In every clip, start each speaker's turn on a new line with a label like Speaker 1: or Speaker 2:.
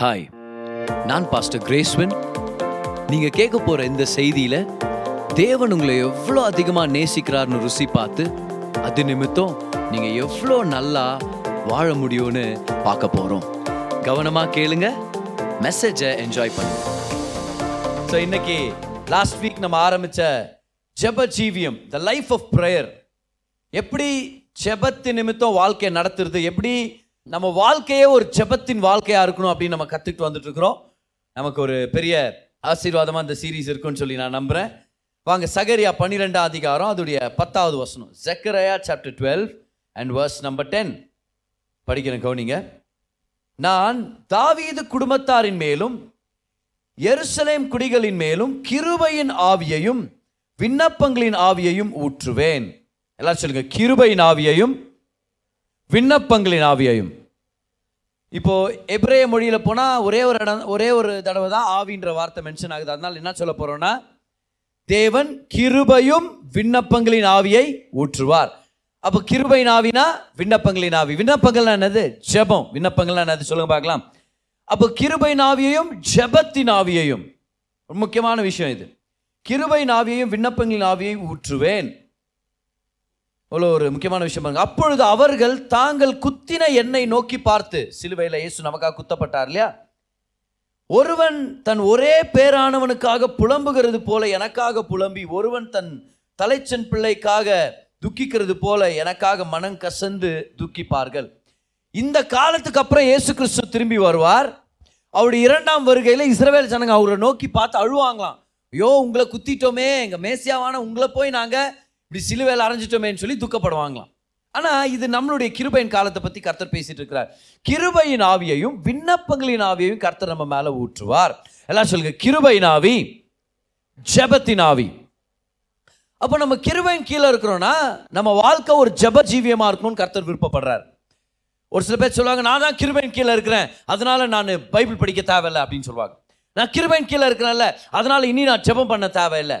Speaker 1: Hi நான் pastor Graceswin நீங்கள் கேட்க போகிற இந்த செய்தியில் தேவன் உங்களை எவ்வளோ அதிகமாக நேசிக்கிறார்னு ருசி பார்த்து அது நிமித்தம் நீங்கள் எவ்வளோ நல்லா வாழ முடியும்னு பார்க்க போகிறோம் கவனமாக கேளுங்க மெசேஜை என்ஜாய் பண்ணுங்க ஸோ இன்னைக்கு லாஸ்ட் வீக் நம்ம ஆரம்பித்த ஜெப ஜீவியம் த லைஃப் ஆஃப் ப்ரேயர் எப்படி ஜெபத்து நிமித்தம் வாழ்க்கையை நடத்துறது எப்படி நம்ம வாழ்க்கையே ஒரு ஜபத்தின் வாழ்க்கையாக இருக்கணும் அப்படின்னு நம்ம கற்றுக்கிட்டு வந்துட்டு இருக்கிறோம் நமக்கு ஒரு பெரிய ஆசீர்வாதமாக இந்த சீரீஸ் இருக்குன்னு சொல்லி நான் நம்புகிறேன் வாங்க சகரியா பன்னிரெண்டாம் அதிகாரம் அதோடைய பத்தாவது வசனம் Zechariah chapter twelve and verse number ten படிக்கிறேன் கவுனிங்க நான் தாவீது குடும்பத்தாரின் மேலும் எருசலேம் குடிகளின் மேலும் கிருபையின் ஆவியையும் விண்ணப்பங்களின் ஆவியையும் ஊற்றுவேன் எல்லாரும் சொல்லுங்க கிருபையின் ஆவியையும் விண்ணப்பங்களின் ஆவியையும் இப்போ எப்ரே மொழியில் போனால் ஒரே ஒரு இடம் ஒரே ஒரு தடவை தான் ஆவின்ற வார்த்தை மென்ஷன் ஆகுது அதனால் என்ன சொல்ல போகிறோன்னா தேவன் கிருபையும் விண்ணப்பங்களின் ஆவியை ஊற்றுவார் அப்போ கிருபையின் ஆவினா விண்ணப்பங்களின் ஆவி விண்ணப்பங்கள்லாம் என்னது ஜெபம் விண்ணப்பங்கள்லாம் என்னது சொல்லுங்க பார்க்கலாம் அப்போ கிருபையின் ஆவியையும் ஜெபத்தின் ஆவியையும் முக்கியமான விஷயம் இது கிருபையின் ஆவியையும் விண்ணப்பங்களின் ஆவியையும் ஊற்றுவேன் அவ்வளோ ஒரு முக்கியமான விஷயம் பாருங்க அப்பொழுது அவர்கள் தாங்கள் குத்தின எண்ணெய் நோக்கி பார்த்து சிலுவையில் இயேசு நமக்காக குத்தப்பட்டார் இல்லையா ஒருவன் தன் ஒரே பேரானவனுக்காக புலம்புகிறது போல எனக்காக புலம்பி ஒருவன் தன் தலைச்சன் பிள்ளைக்காக துக்கிக்கிறது போல எனக்காக மனம் கசந்து துக்கிப்பார்கள் இந்த காலத்துக்கு அப்புறம் இயேசு கிறிஸ்து திரும்பி வருவார் அவருடைய இரண்டாம் வருகையில் இஸ்ரவேல் ஜனங்க அவரை நோக்கி பார்த்து அழுவாங்களாம் ஐயோ உங்களை குத்திட்டோமே எங்கள் மேசியாவான உங்களை போய் நாங்கள் இப்படி சிலுவையில் அரைஞ்சிட்டோமேன்னு சொல்லி துக்கப்படுவாங்களாம் ஆனால் இது நம்மளுடைய கிருபையின் காலத்தை பற்றி கர்த்தர் பேசிட்டு இருக்கிறார் கிருபையின் ஆவியையும் விண்ணப்பங்களின் ஆவியையும் கர்த்தர் நம்ம மேலே ஊற்றுவார் எல்லாம் சொல்லுங்க கிருபையின் ஆவி ஜபத்தின் ஆவி அப்போ நம்ம கிருபையின் கீழே இருக்கிறோன்னா நம்ம வாழ்க்கை ஒரு ஜப ஜீவியமாக இருக்கணும்னு கர்த்தர் விருப்பப்படுறார் ஒரு சில பேர் சொல்லுவாங்க நான் தான் கிருபையின் கீழே இருக்கிறேன் அதனால நான் பைபிள் படிக்க தேவையில்லை அப்படின்னு சொல்லுவாங்க நான் கிருபையின் கீழே இருக்கிறேன்ல அதனால இனி நான் ஜபம் பண்ண தேவையில்லை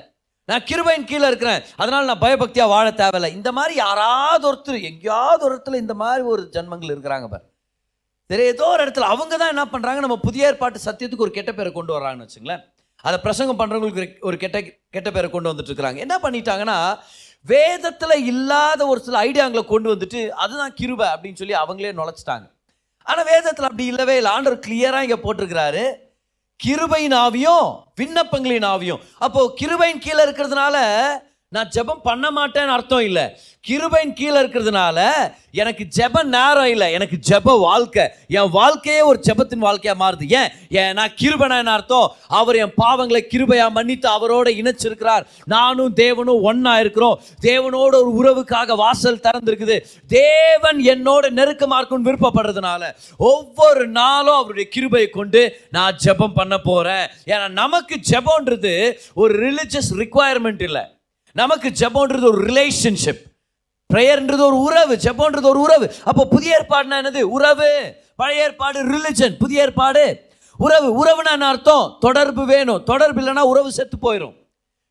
Speaker 1: நான் கிருபையின் கீழே இருக்கிறேன் அதனால் நான் பயபக்தியாக வாழ தேவையில்லை இந்த மாதிரி யாராவது ஒருத்தர் எங்கேயாவது ஒரு இடத்துல இந்த மாதிரி ஒரு ஜென்மங்கள் இருக்கிறாங்க பார் ஏதோ ஒரு இடத்துல அவங்க தான் என்ன பண்ணுறாங்க நம்ம புதிய ஏற்பாட்டு சத்தியத்துக்கு ஒரு கெட்ட பேரை கொண்டு வராங்கன்னு வச்சுங்களேன் அதை பிரசங்கம் பண்ணுறவங்களுக்கு ஒரு கெட்ட கெட்ட பேரை கொண்டு வந்துட்டு இருக்கிறாங்க என்ன பண்ணிட்டாங்கன்னா வேதத்தில் இல்லாத ஒரு சில ஐடியாங்களை கொண்டு வந்துட்டு அதுதான் கிருபை அப்படின்னு சொல்லி அவங்களே நுழைச்சிட்டாங்க ஆனால் வேதத்தில் அப்படி இல்லவே இல்லை ஆண்டவர் கிளியராக இங்கே போட்டிருக்கிறாரு கிருபையின் ஆவியும் விண்ணப்பங்களின் ஆவியும் அப்போ கிருபையின் கீழே இருக்கிறதுனால நான் ஜெபம் பண்ண மாட்டேன்னு அர்த்தம் இல்லை கிருபையின் கீழே இருக்கிறதுனால எனக்கு ஜெப நேரம் இல்லை எனக்கு ஜெப வாழ்க்கை என் வாழ்க்கையே ஒரு ஜெபத்தின் வாழ்க்கையாக மாறுது ஏன் ஏன் நான் கிருபனா என்ன அர்த்தம் அவர் என் பாவங்களை கிருபையாக மன்னித்து அவரோட இணைச்சிருக்கிறார் நானும் தேவனும் ஒன்றா இருக்கிறோம் தேவனோட ஒரு உறவுக்காக வாசல் திறந்துருக்குது தேவன் என்னோட நெருக்கமாக இருக்கும்னு விருப்பப்படுறதுனால ஒவ்வொரு நாளும் அவருடைய கிருபையை கொண்டு நான் ஜெபம் பண்ண போகிறேன் ஏன்னா நமக்கு ஜெபன்றது ஒரு ரிலிஜியஸ் ரிக்குவயர்மெண்ட் இல்லை நமக்கு ஜபோன்றது ஒரு ரிலேஷன்ஷிப் ப்ரேயர்ன்றது ஒரு உறவு ஜபோன்றது ஒரு உறவு அப்போ புதிய ஏற்பாடுனா என்னது உறவு பழைய ஏற்பாடு ரிலிஜன் புதிய ஏற்பாடு உறவு உறவுனா என்ன அர்த்தம் தொடர்பு வேணும் தொடர்பு இல்லைன்னா உறவு செத்து போயிடும்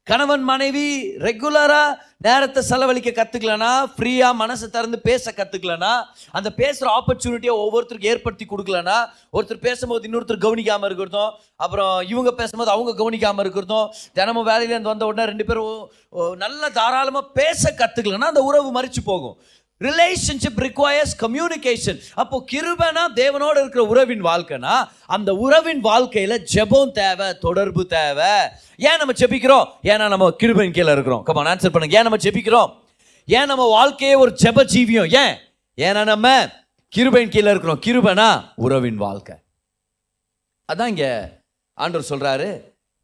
Speaker 1: கணவன் மனைவி ரெகுலராக நேரத்தை செலவழிக்க கத்துக்கலனா ஃப்ரீயாக மனசை திறந்து பேச கத்துக்கலனா அந்த பேசுகிற ஆப்பர்ச்சுனிட்டியை ஒவ்வொருத்தருக்கு ஏற்படுத்தி கொடுக்கலனா ஒருத்தர் பேசும்போது இன்னொருத்தர் கவனிக்காமல் இருக்கிறதும் அப்புறம் இவங்க பேசும்போது அவங்க கவனிக்காமல் இருக்கிறதும் தினமும் வேலையிலேருந்து வந்த உடனே ரெண்டு பேரும் நல்லா தாராளமாக பேச கத்துக்கலனா அந்த உறவு மறிச்சு போகும் ரிலேஷன்ஷிப் ரிக்வயர்ஸ் கம்யூனிகேஷன் அப்போ கிருபனா தேவனோடு இருக்கிற உறவின் வாழ்க்கைனா அந்த உறவின் வாழ்க்கையில் ஜெபம் தேவை தொடர்பு தேவை ஏன் நம்ம ஜெபிக்கிறோம் ஏன்னா நம்ம கிருபன் கீழே இருக்கிறோம் கமான் ஆன்சர் பண்ணுங்க ஏன் நம்ம ஜெபிக்கிறோம் ஏன் நம்ம வாழ்க்கையே ஒரு ஜெப ஜீவியம் ஏன் ஏன்னா நம்ம கிருபையின் கீழே இருக்கிறோம் கிருபனா உறவின் வாழ்க்கை அதான் இங்க ஆண்டவர் சொல்கிறாரு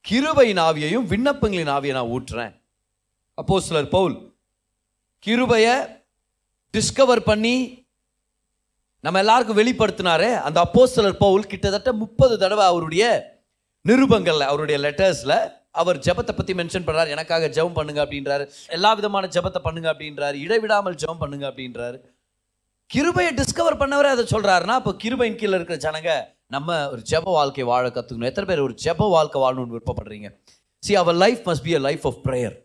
Speaker 1: கிருபையின் ஆவியையும் விண்ணப்பங்களின் ஆவியை நான் ஊற்றுறேன் அப்போ சிலர் பவுல் கிருபையை டிஸ்கவர் பண்ணி நம்ம எல்லாருக்கும் வெளிப்படுத்தினாரு அந்த அப்போ சிலர் பவுல் கிட்டத்தட்ட முப்பது தடவை அவருடைய நிருபங்களில் அவருடைய லெட்டர்ஸில் அவர் ஜபத்தை பற்றி மென்ஷன் பண்ணுறாரு எனக்காக ஜபம் பண்ணுங்க அப்படின்றாரு எல்லா விதமான ஜபத்தை பண்ணுங்க அப்படின்றாரு இடைவிடாமல் ஜபம் பண்ணுங்க அப்படின்றாரு கிருபையை டிஸ்கவர் பண்ணவரே அதை சொல்கிறாருன்னா அப்போ கிருபையின் கீழே இருக்கிற ஜனங்க நம்ம ஒரு ஜப வாழ்க்கை வாழ கற்றுக்கணும் எத்தனை பேர் ஒரு ஜப வாழ்க்கை வாழணும்னு விருப்பப்படுறீங்க see our life must be a life of prayer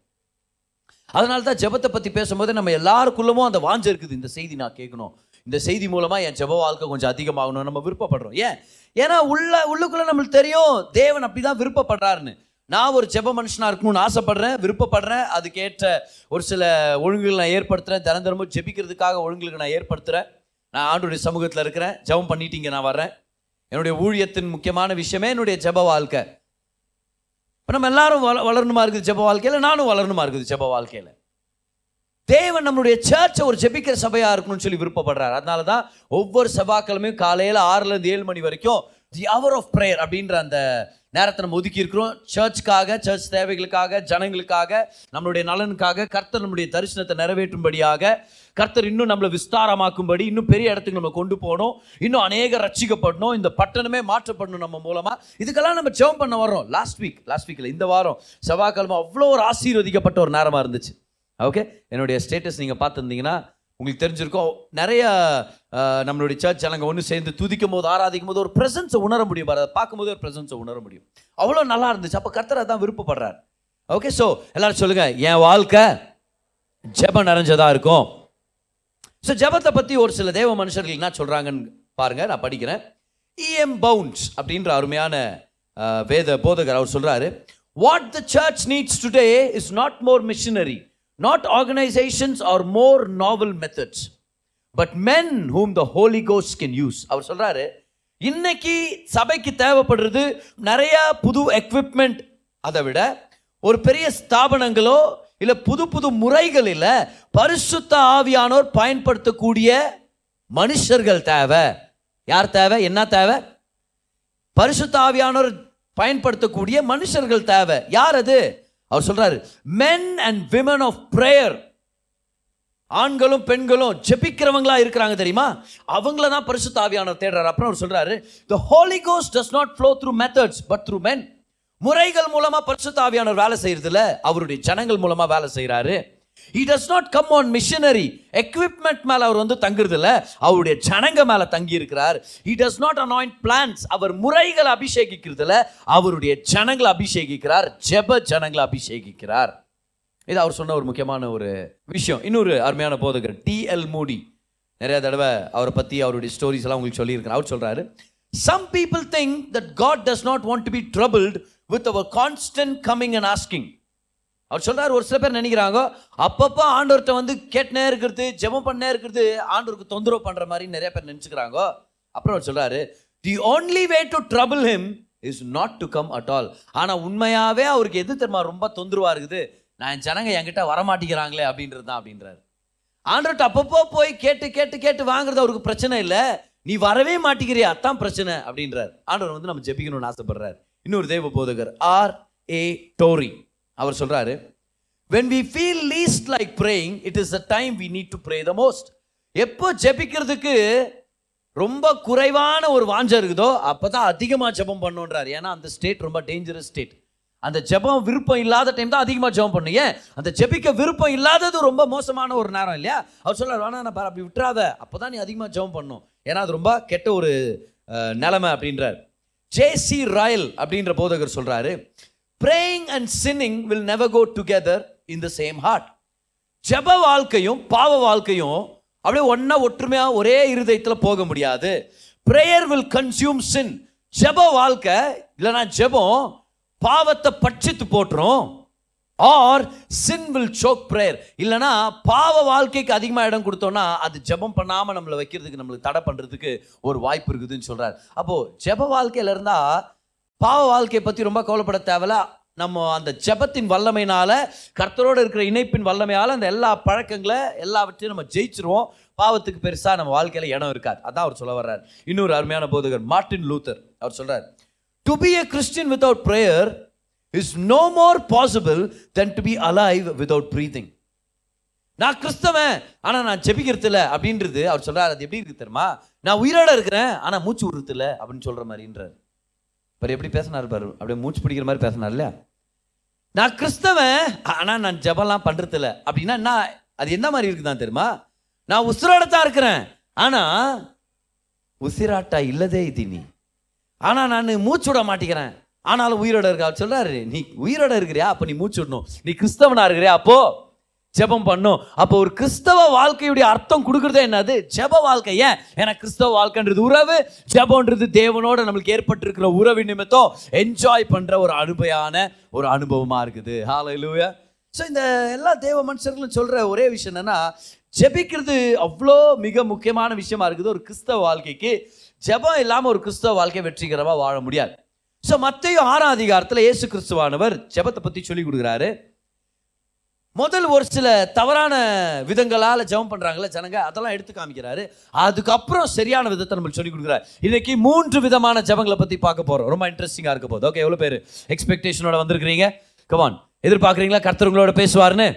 Speaker 1: அதனால தான் ஜபத்தை பற்றி பேசும்போது நம்ம எல்லாருக்குள்ளமும் அந்த வாஞ்சு இருக்குது இந்த செய்தி நான் கேட்கணும் இந்த செய்தி மூலமாக என் ஜப வாழ்க்கை கொஞ்சம் அதிகமாகணும் நம்ம விருப்பப்படுறோம் ஏன் ஏன்னா உள்ள உள்ளுக்குள்ளே நம்மளுக்கு தெரியும் தேவன் அப்படி தான் விருப்பப்படுறாருன்னு நான் ஒரு ஜெப மனுஷனாக இருக்கணும்னு ஆசைப்படுறேன் விருப்பப்படுறேன் அதுக்கேற்ற ஒரு சில ஒழுங்குகள் நான் ஏற்படுத்துகிறேன் தினம் தினமும் ஜெபிக்கிறதுக்காக ஒழுங்குகளுக்கு நான் ஏற்படுத்துகிறேன் நான் ஆண்டுடைய சமூகத்தில் இருக்கிறேன் ஜெபம் பண்ணிட்டீங்க நான் வர்றேன் என்னுடைய ஊழியத்தின் முக்கியமான விஷயமே என்னுடைய ஜெப வாழ்க்கை இப்போ நம்ம எல்லாரும் வள வளரணுமா இருக்குது ஜெப வாழ்க்கையில் நானும் வளரணுமா இருக்குது ஜெப வாழ்க்கையில் தேவன் நம்மளுடைய சர்ச்சை ஒரு ஜெபிக்கிற சபையாக இருக்கணும்னு சொல்லி விருப்பப்படுறாரு அதனால தான் ஒவ்வொரு செவ்வாய்க்கிழமையும் காலையில் ஆறுலேருந்து ஏழு மணி வரைக்கும் தி அவர் ஆஃப் ப்ரேயர் அப்படின்ற அந்த நேரத்தை நம்ம ஒதுக்கி இருக்கிறோம் சர்ச்சுக்காக சர்ச் தேவைகளுக்காக ஜனங்களுக்காக நம்மளுடைய நலனுக்காக கர்த்தர் நம்முடைய தரிசனத்தை நிறைவேற்றும்படியாக கர்த்தர் இன்னும் நம்மளை விஸ்தாரமாக்கும்படி இன்னும் பெரிய இடத்துக்கு நம்ம கொண்டு போகணும் இன்னும் அநேக ரட்சிக்கப்படணும் இந்த பட்டணமே மாற்றப்படணும் நம்ம மூலமாக இதுக்கெல்லாம் நம்ம ஜெபம் பண்ண வரோம் லாஸ்ட் வீக் லாஸ்ட் வீக்கில் இந்த வாரம் செவ்வாய்க்கிழமை அவ்வளோ ஒரு ஆசீர்வதிக்கப்பட்ட ஒரு நேரமாக இருந்துச்சு ஓகே என்னுடைய ஸ்டேட்டஸ் நீங்கள் பார்த்துருந்தீங்கன்னா உங்களுக்கு தெரிஞ்சிருக்கோம் நிறைய நம்மளுடைய சர்ச் அங்கே ஒன்று சேர்ந்து துதிக்கும் போது ஆராதிக்கும் போது ஒரு பிரசன்ஸை உணர முடியும் அதை பார்க்கும்போது ஒரு பிரசன்ஸை உணர முடியும் அவ்வளோ நல்லா இருந்துச்சு அப்போ கத்தரை தான் விருப்பப்படுறார் ஓகே ஸோ எல்லாரும் சொல்லுங்கள் என் வாழ்க்கை ஜெபம் நிறைஞ்சதாக இருக்கும் ஸோ ஜெபத்தை பற்றி ஒரு சில தேவ மனுஷர்கள் என்ன சொல்கிறாங்கன்னு பாருங்கள் நான் படிக்கிறேன் இஎம் e பவுன்ஸ் அப்படின்ற அருமையான வேத போதகர் அவர் சொல்கிறாரு what the church needs today is not more missionary not organizations or more novel methods but men whom the Holy கோஸ் கேன் யூஸ் அவர் சொல்கிறாரு இன்னைக்கு சபைக்கு தேவைப்படுறது நிறையா புது எக்விப்மெண்ட் அதை விட ஒரு பெரிய ஸ்தாபனங்களோ இல்லை புது புது முறைகளில் பரிசுத்த ஆவியானோர் பயன்படுத்தக்கூடிய மனுஷர்கள் தேவை யார் தேவை என்ன தேவை பரிசுத்த ஆவியானோர் பயன்படுத்தக்கூடிய மனுஷர்கள் தேவை யார் அது அவர் சொல்றாரு men and women of prayer ஆண்களும் பெண்களும் ஜெபிக்கிறவங்களா இருக்கிறாங்க தெரியுமா அவங்கள தான் பரிசு தாவியான தேடுறாரு அப்புறம் அவர் சொல்றாரு the Holy Ghost does not flow through methods but through men முறைகள் மூலமா பரிசு தாவியானவர் வேலை செய்யறதுல அவருடைய ஜனங்கள் மூலமா வேலை செய்யறாரு he does not come on missionary equipment மேலே அவர் வந்து இல்லை அவருடைய ஜனங்க மேலே தங்கி இருக்கிறார் he does not anoint plans அவர் முறைகளை அபிஷேகிக்கிறதுல அவருடைய ஜனங்களை அபிஷேகிக்கிறார் ஜெப ஜனங்களை அபிஷேகிக்கிறார் இது அவர் சொன்ன ஒரு முக்கியமான ஒரு விஷயம் இன்னொரு அருமையான போதகர் டிஎல் மூடி நிறைய தடவை அவரை பற்றி அவருடைய ஸ்டோரிஸ் எல்லாம் உங்களுக்கு சொல்லியிருக்கிறார் அவர் சொல்கிறாரு some people think that God does not want to be troubled with our constant coming and asking அவர் சொல்றாரு ஒரு சில பேர் நினைக்கிறாங்க அப்பப்போ ஆண்டவர்கிட்ட வந்து கேட்டனே இருக்கிறது ஜெபம் பண்ணே இருக்கிறது ஆண்டவருக்கு தொந்தரவு பண்ணுற மாதிரி நிறைய பேர் நினைச்சுக்கிறாங்க அப்புறம் அவர் சொல்றாரு the only way to trouble him is not to come at all ஆனால் உண்மையாகவே அவருக்கு எது தெரியுமா ரொம்ப தொந்தரவாக இருக்குது நான் ஜனங்க என்கிட்ட வரமாட்டேங்கிறாங்களே அப்படின்றது தான் அப்படின்றாரு ஆண்டர்கிட்ட அப்பப்போ போய் கேட்டு கேட்டு கேட்டு வாங்குறது அவருக்கு பிரச்சனை இல்லை நீ வரவே மாட்டேங்கிறியா அதான் பிரச்சனை அப்படின்றார் ஆண்டவர் வந்து நம்ம ஜெபிக்கணும்னு ஆசைப்படுறார் இன்னொரு தெய்வ போதகர் ஆர் ஏ டோரி அவர் சொல்கிறாரு when we feel least like praying it is the time we need to pray the most எப்போ ஜெபிக்கிறதுக்கு ரொம்ப குறைவான ஒரு வாஞ்சம் இருக்குதோ அப்போ தான் அதிகமாக ஜபம் பண்ணுன்றார் ஏன்னா அந்த ஸ்டேட் ரொம்ப டேஞ்சரஸ் ஸ்டேட் அந்த ஜபம் விருப்பம் இல்லாத டைம் தான் அதிகமாக ஜபம் பண்ணு ஏன் அந்த ஜெபிக்க விருப்பம் இல்லாதது ரொம்ப மோசமான ஒரு நேரம் இல்லையா அவர் சொல்ல வேணா நான் அப்படி விட்டுறாத அப்போ தான் நீ அதிகமாக ஜபம் பண்ணும் ஏன்னா அது ரொம்ப கெட்ட ஒரு நிலைமை அப்படின்றார் ஜேசி ராயல் அப்படின்ற போதகர் சொல்கிறாரு praying and sinning will never go together in the same heart ஜப வாழ்க்கையும் பாவ வாழ்க்கையும் அப்படியே ஒன்றா ஒற்றுமையாக ஒரே இருதயத்தில் போக முடியாது ப்ரேயர் வில் கன்சியூம் சின் ஜப வாழ்க்கை இல்லைனா ஜபம் பாவத்தை பட்சித்து போட்டுரும் or sin will choke prayer இல்லைனா பாவ வாழ்க்கைக்கு அதிகமாக இடம் கொடுத்தோம்னா அது ஜபம் பண்ணாமல் நம்மளை வைக்கிறதுக்கு நம்மளுக்கு தடை பண்ணுறதுக்கு ஒரு வாய்ப்பு இருக்குதுன்னு சொல்கிறார் அப்போது ஜப வாழ்க்கையில் இருந்தால் பாவ வாழ்க்கையை பற்றி ரொம்ப கவலைப்பட தேவையில்ல நம்ம அந்த ஜபத்தின் வல்லமையினால் கர்த்தரோடு இருக்கிற இணைப்பின் வல்லமையால் அந்த எல்லா பழக்கங்களை எல்லாவற்றையும் நம்ம ஜெயிச்சிருவோம் பாவத்துக்கு பெருசாக நம்ம வாழ்க்கையில் இடம் இருக்காது அதான் அவர் சொல்ல வர்றார் இன்னொரு அருமையான போதகர் மார்ட்டின் லூத்தர் அவர் சொல்கிறார் to be a Christian without prayer is no more possible than to be alive without breathing நான் கிறிஸ்தவன் ஆனால் நான் ஜெபிக்கிறது இல்லை அப்படின்றது அவர் சொல்கிறார் அது எப்படி இருக்கு தெரியுமா நான் உயிரோட இருக்கிறேன் ஆனால் மூச்சு விடுறது இல்லை அப்படின்னு சொல்கிற மாதிரின்றார் பாரு எப்படி பேசினார் பாரு அப்படியே மூச்சு பிடிக்கிற மாதிரி பேசினார் இல்லையா நான் கிறிஸ்தவன் ஆனால் நான் ஜபம்லாம் பண்ணுறதில்ல அப்படின்னா நான் அது என்ன மாதிரி இருக்குதான் தெரியுமா நான் உசிராடத்தான் இருக்கிறேன் ஆனால் உசிராட்டா இல்லதே இது நீ ஆனால் நான் மூச்சு விட மாட்டேங்கிறேன் ஆனாலும் உயிரோட இருக்கா சொல்கிறாரு நீ உயிரோட இருக்கிறியா அப்போ நீ மூச்சு விடணும் நீ கிறிஸ்தவனாக இருக்கிறியா அப்போது ஜெபம் பண்ணும் அப்போ ஒரு கிறிஸ்தவ வாழ்க்கையுடைய அர்த்தம் கொடுக்குறதே என்னது ஜெப வாழ்க்கை ஏன் ஏன்னா கிறிஸ்தவ வாழ்க்கைன்றது உறவு ஜெபன்றது தேவனோட நம்மளுக்கு ஏற்பட்டிருக்கிற உறவு நிமித்தம் என்ஜாய் பண்ணுற ஒரு அனுபவையான ஒரு அனுபவமாக இருக்குது ஹாலையிலூயா ஸோ இந்த எல்லா தேவ மனுஷர்களும் சொல்கிற ஒரே விஷயம் என்னென்னா ஜெபிக்கிறது அவ்வளோ மிக முக்கியமான விஷயமா இருக்குது ஒரு கிறிஸ்தவ வாழ்க்கைக்கு ஜெபம் இல்லாமல் ஒரு கிறிஸ்தவ வாழ்க்கை வெற்றிகரமாக வாழ முடியாது ஸோ மற்றையும் ஆறாம் அதிகாரத்தில் இயேசு கிறிஸ்துவானவர் ஜெபத்தை பற்றி சொல்லிக் கொடுக்குறாரு முதல் ஒரு சில தவறான விதங்களால் ஜெபம் பண்ணுறாங்களே ஜனங்க அதெல்லாம் எடுத்து காமிக்கிறாரு அதுக்கப்புறம் சரியான விதத்தை நம்மளுக்கு சொல்லி கொடுக்குறாரு இன்னைக்கு மூன்று விதமான ஜபங்களை பற்றி பார்க்க போகிறோம் ரொம்ப இன்ட்ரெஸ்டிங்காக இருக்க போகுது ஓகே எவ்வளோ பேர் எக்ஸ்பெக்டேஷனோட வந்திருக்கிறீங்க கமான் எதிர்பார்க்குறீங்களா கர்த்தவங்களோட பேசுவார்னு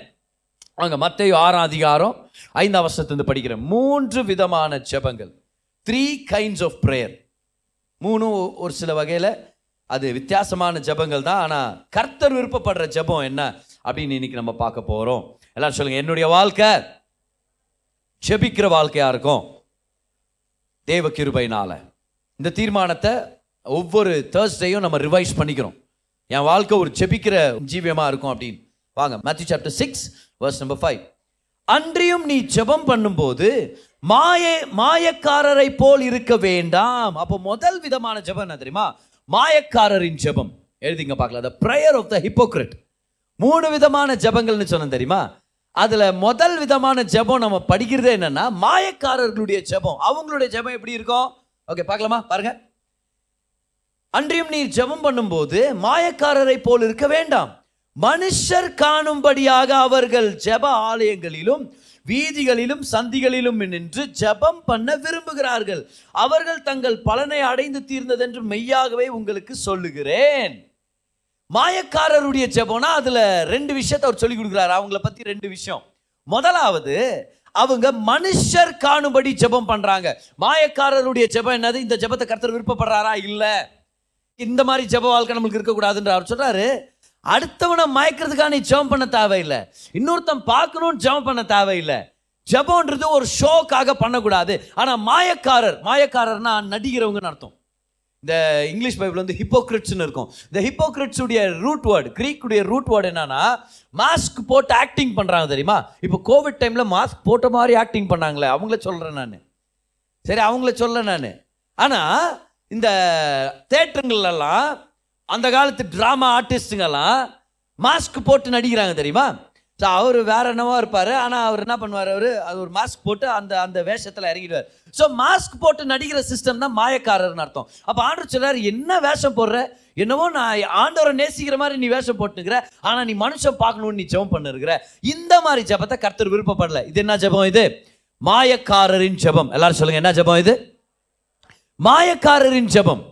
Speaker 1: அவங்க மற்ற ஆறாம் அதிகாரம் ஐந்தாம் வருஷத்துலேருந்து படிக்கிறேன் மூன்று விதமான ஜபங்கள் த்ரீ கைண்ட்ஸ் ஆஃப் ப்ரேயர் மூணும் ஒரு சில வகையில் அது வித்தியாசமான ஜபங்கள் தான் ஆனால் கர்த்தர் விருப்பப்படுற ஜபம் என்ன அப்படின்னு இன்னைக்கு நம்ம பார்க்க போகிறோம் எல்லாரும் சொல்லுங்கள் என்னுடைய வாழ்க்கை செபிக்கிற வாழ்க்கையாக இருக்கும் தேவ கிருபைனால இந்த தீர்மானத்தை ஒவ்வொரு தேர்ஸ்டேயும் நம்ம ரிவைஸ் பண்ணிக்கிறோம் என் வாழ்க்கை ஒரு செபிக்கிற ஜீவியமாக இருக்கும் அப்படின்னு வாங்க Matthew chapter six verse number five அன்றியும் நீ ஜெபம் பண்ணும்போது மாய மாயக்காரரை போல் இருக்க வேண்டாம் அப்போ முதல் விதமான ஜெபம் என்ன தெரியுமா மாயக்காரரின் ஜெபம் எழுதிங்க பார்க்கல the prayer of the hypocrite மூணு விதமான ஜபங்கள்னு சொன்னேன் தெரியுமா அதில் முதல் விதமான ஜபம் நம்ம படிக்கிறதே என்னென்னா மாயக்காரர்களுடைய ஜபம் அவங்களுடைய ஜபம் எப்படி இருக்கும் ஓகே பார்க்கலாமா பாருங்க அன்றியும் நீர் ஜபம் பண்ணும்போது மாயக்காரரை போல் இருக்க வேண்டாம் மனுஷர் காணும்படியாக அவர்கள் ஜப ஆலயங்களிலும் வீதிகளிலும் சந்திகளிலும் நின்று ஜபம் பண்ண விரும்புகிறார்கள் அவர்கள் தங்கள் பலனை அடைந்து தீர்ந்ததென்று மெய்யாகவே உங்களுக்கு சொல்லுகிறேன் மாயக்காரருடைய ஜெபம்னா அதில் ரெண்டு விஷயத்த அவர் சொல்லி கொடுக்குறாரு அவங்கள பற்றி ரெண்டு விஷயம் முதலாவது அவங்க மனுஷர் காணும்படி ஜெபம் பண்ணுறாங்க மாயக்காரருடைய ஜெபம் என்னது இந்த ஜெபத்தை கருத்தர் விருப்பப்படுறாரா இல்லை இந்த மாதிரி ஜெப வாழ்க்கை நம்மளுக்கு இருக்கக்கூடாதுன்ற அவர் சொல்கிறாரு அடுத்தவனை மயக்கிறதுக்காக நீ ஜெபம் பண்ண தேவையில்லை இன்னொருத்தன் பார்க்கணும்னு ஜெபம் பண்ண தேவையில்லை ஜெபம்ன்றது ஒரு ஷோக்காக பண்ணக்கூடாது ஆனால் மாயக்காரர் மாயக்காரர்னா நடிகிறவங்கன்னு அர்த்தம் இந்த இங்கிலீஷ் பைபிள் வந்து ஹிப்போக்ரிட்ஸ்னு இருக்கும் இந்த உடைய ரூட் வேர்டு உடைய ரூட் வேர்டு என்னன்னா மாஸ்க் போட்டு ஆக்டிங் பண்ணுறாங்க தெரியுமா இப்போ கோவிட் டைமில் மாஸ்க் போட்ட மாதிரி ஆக்டிங் பண்ணாங்களே அவங்கள சொல்கிறேன் நான் சரி அவங்கள சொல்ல நான் ஆனால் இந்த தேட்டருங்கள்லாம் அந்த காலத்து ட்ராமா ஆர்டிஸ்டுங்கெல்லாம் மாஸ்க் போட்டு நடிக்கிறாங்க தெரியுமா ஸோ அவர் வேற என்னவோ இருப்பார் ஆனால் அவர் என்ன பண்ணுவார் அவர் அது ஒரு மாஸ்க் போட்டு அந்த அந்த வேஷத்தில் இறங்கிடுவார் ஸோ மாஸ்க் போட்டு நடிக்கிற சிஸ்டம் தான் மாயக்காரர்னு அர்த்தம் அப்போ ஆண்டர் சொல்றார் என்ன வேஷம் போடுற என்னவோ நான் ஆண்டவரை நேசிக்கிற மாதிரி நீ வேஷம் போட்டுக்கிற ஆனால் நீ மனுஷன் பார்க்கணும்னு நீ ஜெபம் பண்ணிருக்கிற இந்த மாதிரி ஜபத்தை கர்த்தர் விருப்பப்படல இது என்ன ஜபம் இது மாயக்காரரின் ஜபம் எல்லாரும் சொல்லுங்க என்ன ஜபம் இது மாயக்காரரின் ஜபம்